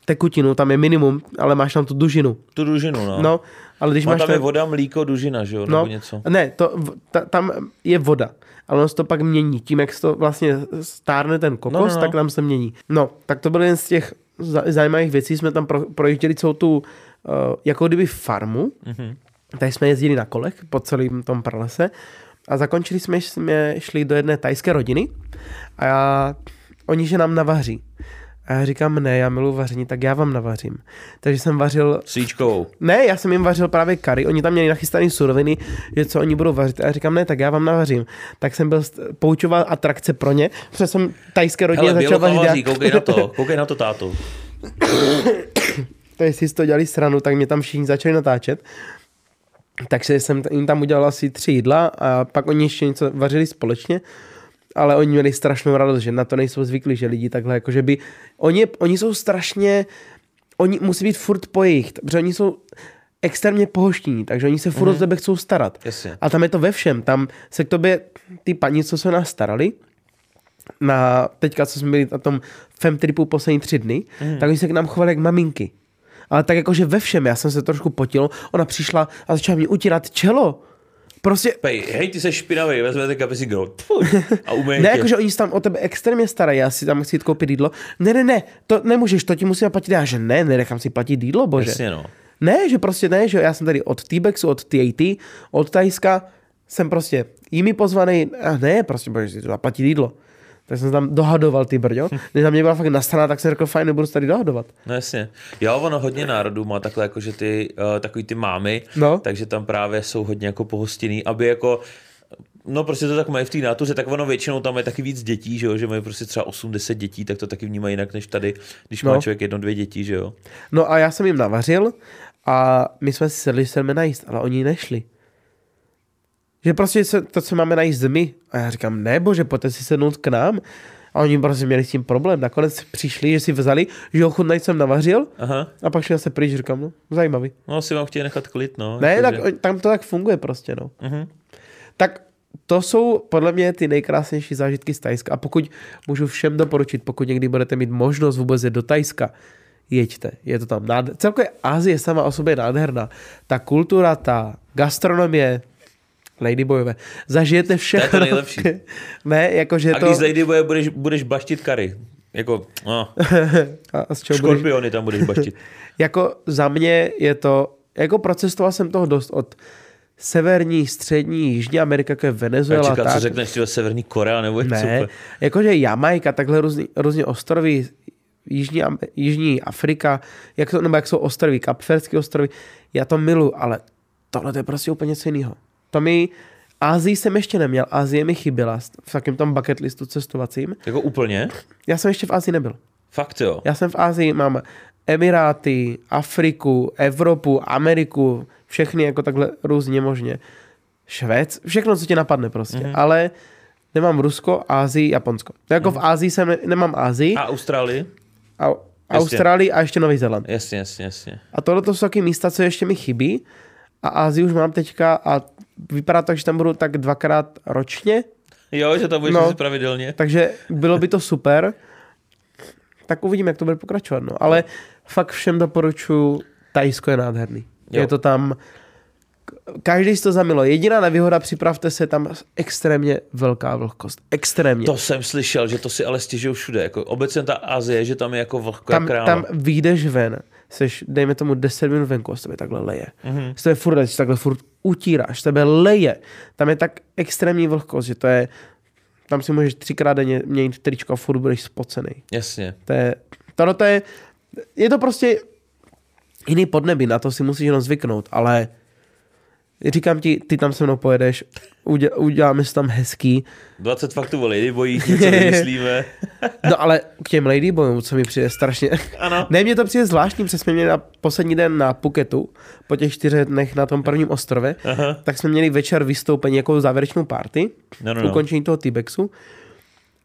tekutinu, tam je minimum, ale máš tam tu dužinu. Tu dužinu, no. No, ale když máš tam ten- je voda, mlíko, dužina, že jo? No, Nebo něco. ne, to, ta, tam je voda, ale ono se to pak mění. Tím, jak se to vlastně stárne ten kokos, No, no, no, tak tam se mění. No, tak to byl jen z těch za- zajímavých věcí. Jsme tam pro, projížděli celou tu, uh, jako kdyby farmu. Mhm. Mm-hmm. Tak jsme jezdili na kolech po celém tom pralese. A zakončili jsme, že jsme šli do jedné tajské rodiny a já, oni, že nám navaří. A já říkám, ne, já miluji vaření, tak já vám navařím. Takže jsem vařil Svíčkovou. ne, já jsem jim vařil právě kary, oni tam měli nachystané suroviny, že co oni budou vařit. A já říkám, ne, tak já vám navařím. Tak jsem byl poučoval atrakce pro ně, protože jsem tajské rodině Hele, začal vařit. já- koukej na to, koukej na to, tátu. to jestli si to dělali stranu, tak mě tam všichni začali natáčet. Takže jsem jim tam udělal asi tři jídla a pak oni ještě něco vařili společně. Ale oni měli strašnou radost, že na to nejsou zvyklí, že lidi takhle, jako že by... Oni, oni jsou strašně... Oni musí být furt po jejich, protože oni jsou extrémně pohoštění, takže oni se furt mm-hmm. o tebe chcou starat. Jasně. A tam je to ve všem. Tam se k tobě ty paní, co se nás starali, na teďka, co jsme byli na tom femtripu poslední tři dny, mm. tak oni se k nám chovali jak maminky. Ale tak jakože ve všem, já jsem se trošku potil, ona přišla a začala mi utírat čelo. Prostě, Pej, hej, ty jsi špinavý, vezmete kapesy go. A umyje [laughs] ne jakože oni se tam o tebe extrémně starají, já si tam chci jít koupit jídlo. Ne, ne, ne, to nemůžeš, to ti musíme platit. Já, že ne, nenechám si platit jídlo, bože. Jasně, no. Ne, že prostě ne, že já jsem tady od T-Bexu, od TAT, od Tajska, jsem prostě jimi pozvaný, a ne, prostě budeš si to zaplatit jídlo. Tak jsem se tam dohadoval, ty brďo. [laughs] Když na mě byla fakt nastraná, tak jsem řekl, fajn, nebudu se tady dohadovat. No jasně. Jo, ono hodně národů má takhle jako, že ty, uh, takový ty mámy, No. takže tam právě jsou hodně jako pohostinný, aby jako No prostě to tak mají v té nátuře, tak ono většinou tam je taky víc dětí, že jo, že mají prostě třeba 80 dětí, tak to taky vnímají jinak než tady, když má No. člověk jedno, dvě děti, že jo. No a já jsem jim navařil a my jsme si sedli, se najíst, ale oni nešli. Že prostě se, to, co máme najíst my. A já říkám, ne bože, pojďte si sednout k nám. A oni prostě měli s tím problém. Nakonec přišli, že si vzali, že ochutnají jsem navařil Aha, a pak šli zase pryč, říkám, no, zajímavý. no asi vám chtějí nechat klid, no. Ne, tak, tam to tak funguje prostě, no. Mhm. Tak to jsou podle mě ty nejkrásnější zážitky z Tajska. A pokud můžu všem doporučit, pokud někdy budete mít možnost vůbec jít do Tajska, jeďte. Je to tam nádherné. Celkově Ázie sama o sobě nádherná. Ta kultura, ta gastronomie, Ladyboyové. Zažijete všechno. To je to nejlepší. [laughs] ne, jakože A to... když z Ladyboye budeš, budeš baštit kary. Jako, no, [laughs] A z čeho budeš... škorpiony tam budeš baštit. [laughs] Jako za mě je to... Jako procestoval jsem toho dost od severní, střední, jižní Amerika, jako je Já Venezuela. čekám, co tak. řekneš, tyhle Severní Korea nebo. Ne, jakože Jamaika, takhle různý, různě ostrovy, Jižní, Jižní Afrika, jak to, nebo jak jsou ostrovy, Kapverský ostrovy, já to milu, ale tohle to je prostě úplně něco jiného. To mi, Ázii jsem ještě neměl, Ázie mi chyběla v takém tom bucket listu cestovacím. Jako úplně? Já jsem ještě v Ázii nebyl. Fakt jo. Já jsem v Ázii, mám Emiráty, Afriku, Evropu, Ameriku, všechny jako takhle různě možně. Švéd, všechno, co ti napadne prostě. Mhm. Mm-hmm. Ale nemám Rusko, Ázii, Japonsko. Jako mm-hmm. v Ázii jsem, ne, nemám Ázii, A Austrálii? a, Austrálii a ještě Nový Zéland. Jasně, jasně, jasně. A tohle to jsou taky místa, co ještě mi chybí. A Ázii už mám teďka a vypadá to, že tam budu tak dvakrát ročně, Jo, že tam budeš No. pravidelně. takže bylo by to super. Tak uvidíme, jak to bude pokračovat. No. Ale fakt všem doporučuji, Tajsko je nádherný. Jo. Je to tam, každý si to zamilo. Jediná nevýhoda, připravte se tam extrémně velká vlhkost. Extrémně. To jsem slyšel, že to si ale stěžují všude. Jako obecně ta Azie, že tam je jako vlhko tam, kráva. tam vyjdeš ven, seš, dejme tomu 10 minut venku a z tebe takhle leje. Mhm. Mm-hmm. Z tebe furt, z takhle furt utíráš, z tebe leje. Tam je tak extrémní vlhkost, že to je, tam si můžeš třikrát denně měnit tričko a furt budeš spocený. Jasně. To je, tohle to je, je to prostě jiný podnebí, na to si musíš jenom zvyknout, ale říkám ti, ty tam se mnou pojedeš, udě, uděláme si tam hezký, 20 faktů o Ladyboyích, něco [laughs] vymyslíme. no ale k těm ladyboyům, co mi přijde strašně, Ano. ne, mně to přijde zvláštní, protože jsme měli na poslední den na Phuketu, po těch čtyřech dnech na tom prvním ostrově, Aha. tak jsme měli večer vystoupení jako závěrečnou party, No, no, no, ukončení toho T-Bexu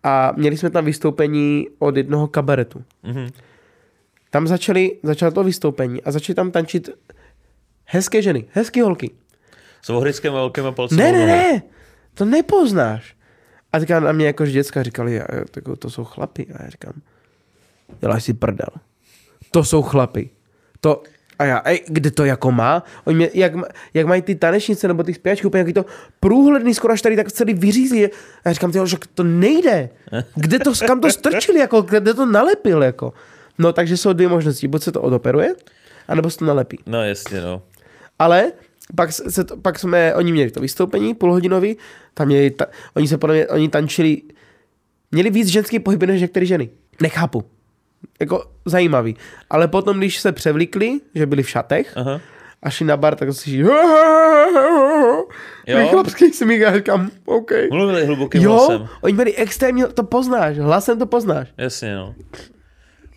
a měli jsme tam vystoupení od jednoho kabaretu. Mhm. Tam začali, začalo to vystoupení a začali tam tančit hezké ženy, hezké holky. S ohryckým velkým palcem. Ne, ne, ne, to nepoznáš. A říká na mě jakož děcka říkali, jako, to jsou chlapy. A já říkám, děláš si prdel. To jsou chlapy. To, a já, ej, kde to jako má? Oni mě, jak, jak mají ty tanečnice nebo ty zpěvačky úplně jaký to průhledný, skoro až tady tak celý vyřízí. A já říkám, že to nejde. Kde to, kam to strčili, jako, kde to nalepil, jako. No, takže jsou dvě možnosti. Buď se to odoperuje, anebo se to nalepí. No jasně, no. Ale pak, se pak jsme, oni měli to vystoupení půlhodinový, tam měli, ta, oni se podle mě, oni tančili, měli víc ženský pohyby než některé ženy. Nechápu. Jako zajímavý. Ale potom, když se převlíkli, že byli v šatech Aha. a šli na bar, tak si Jo. jo. chlapský smích a říkám, OK. Mluvili hlubokým Jo, hlasem. oni byli extrémně, to poznáš, hlasem to poznáš. Jasně, no.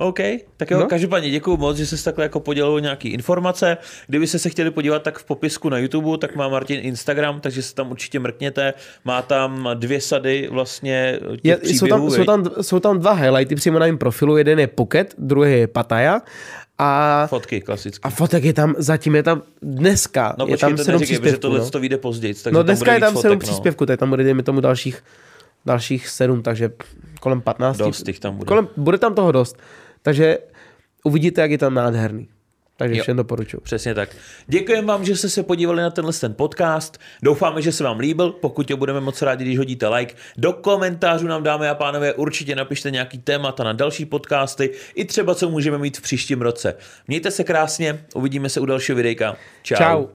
OK, tak jo, No. každopádně děkuji moc, že jsi takhle jako podělil nějaký informace. Kdyby se chtěli podívat, tak v popisku na YouTube, tak má Martin Instagram, takže se tam určitě mrkněte. Má tam dvě sady vlastně těch Je, příběhů. jsou, tam, jsou, tam, jsou tam dva highlighty přímo na mém profilu, jeden je Phuket, druhý je Pattaya a Fotky klasicky. A fotek je tam, zatím je tam dneska, No je počkej, tam to neříkej, protože tohle No, to vyjde později. Takže no tam dneska bude je tam sedm no. příspěvků, tady tam bude, dejme tomu, dalších, dalších sedm, takže kolem 15. Dost jich tam bude. Kolem, bude tam toho dost. Takže uvidíte, jak je tam nádherný. Takže Jo. všem doporučuji. Přesně tak. Děkujeme vám, že jste se podívali na tenhle ten podcast. Doufáme, že se vám líbil. Pokud jo, budeme moc rádi, když hodíte like. Do komentářů nám, dámy a pánové, určitě napište nějaký témata na další podcasty, i třeba co můžeme mít v příštím roce. Mějte se krásně, uvidíme se u dalšího videjka. Čau. Čau.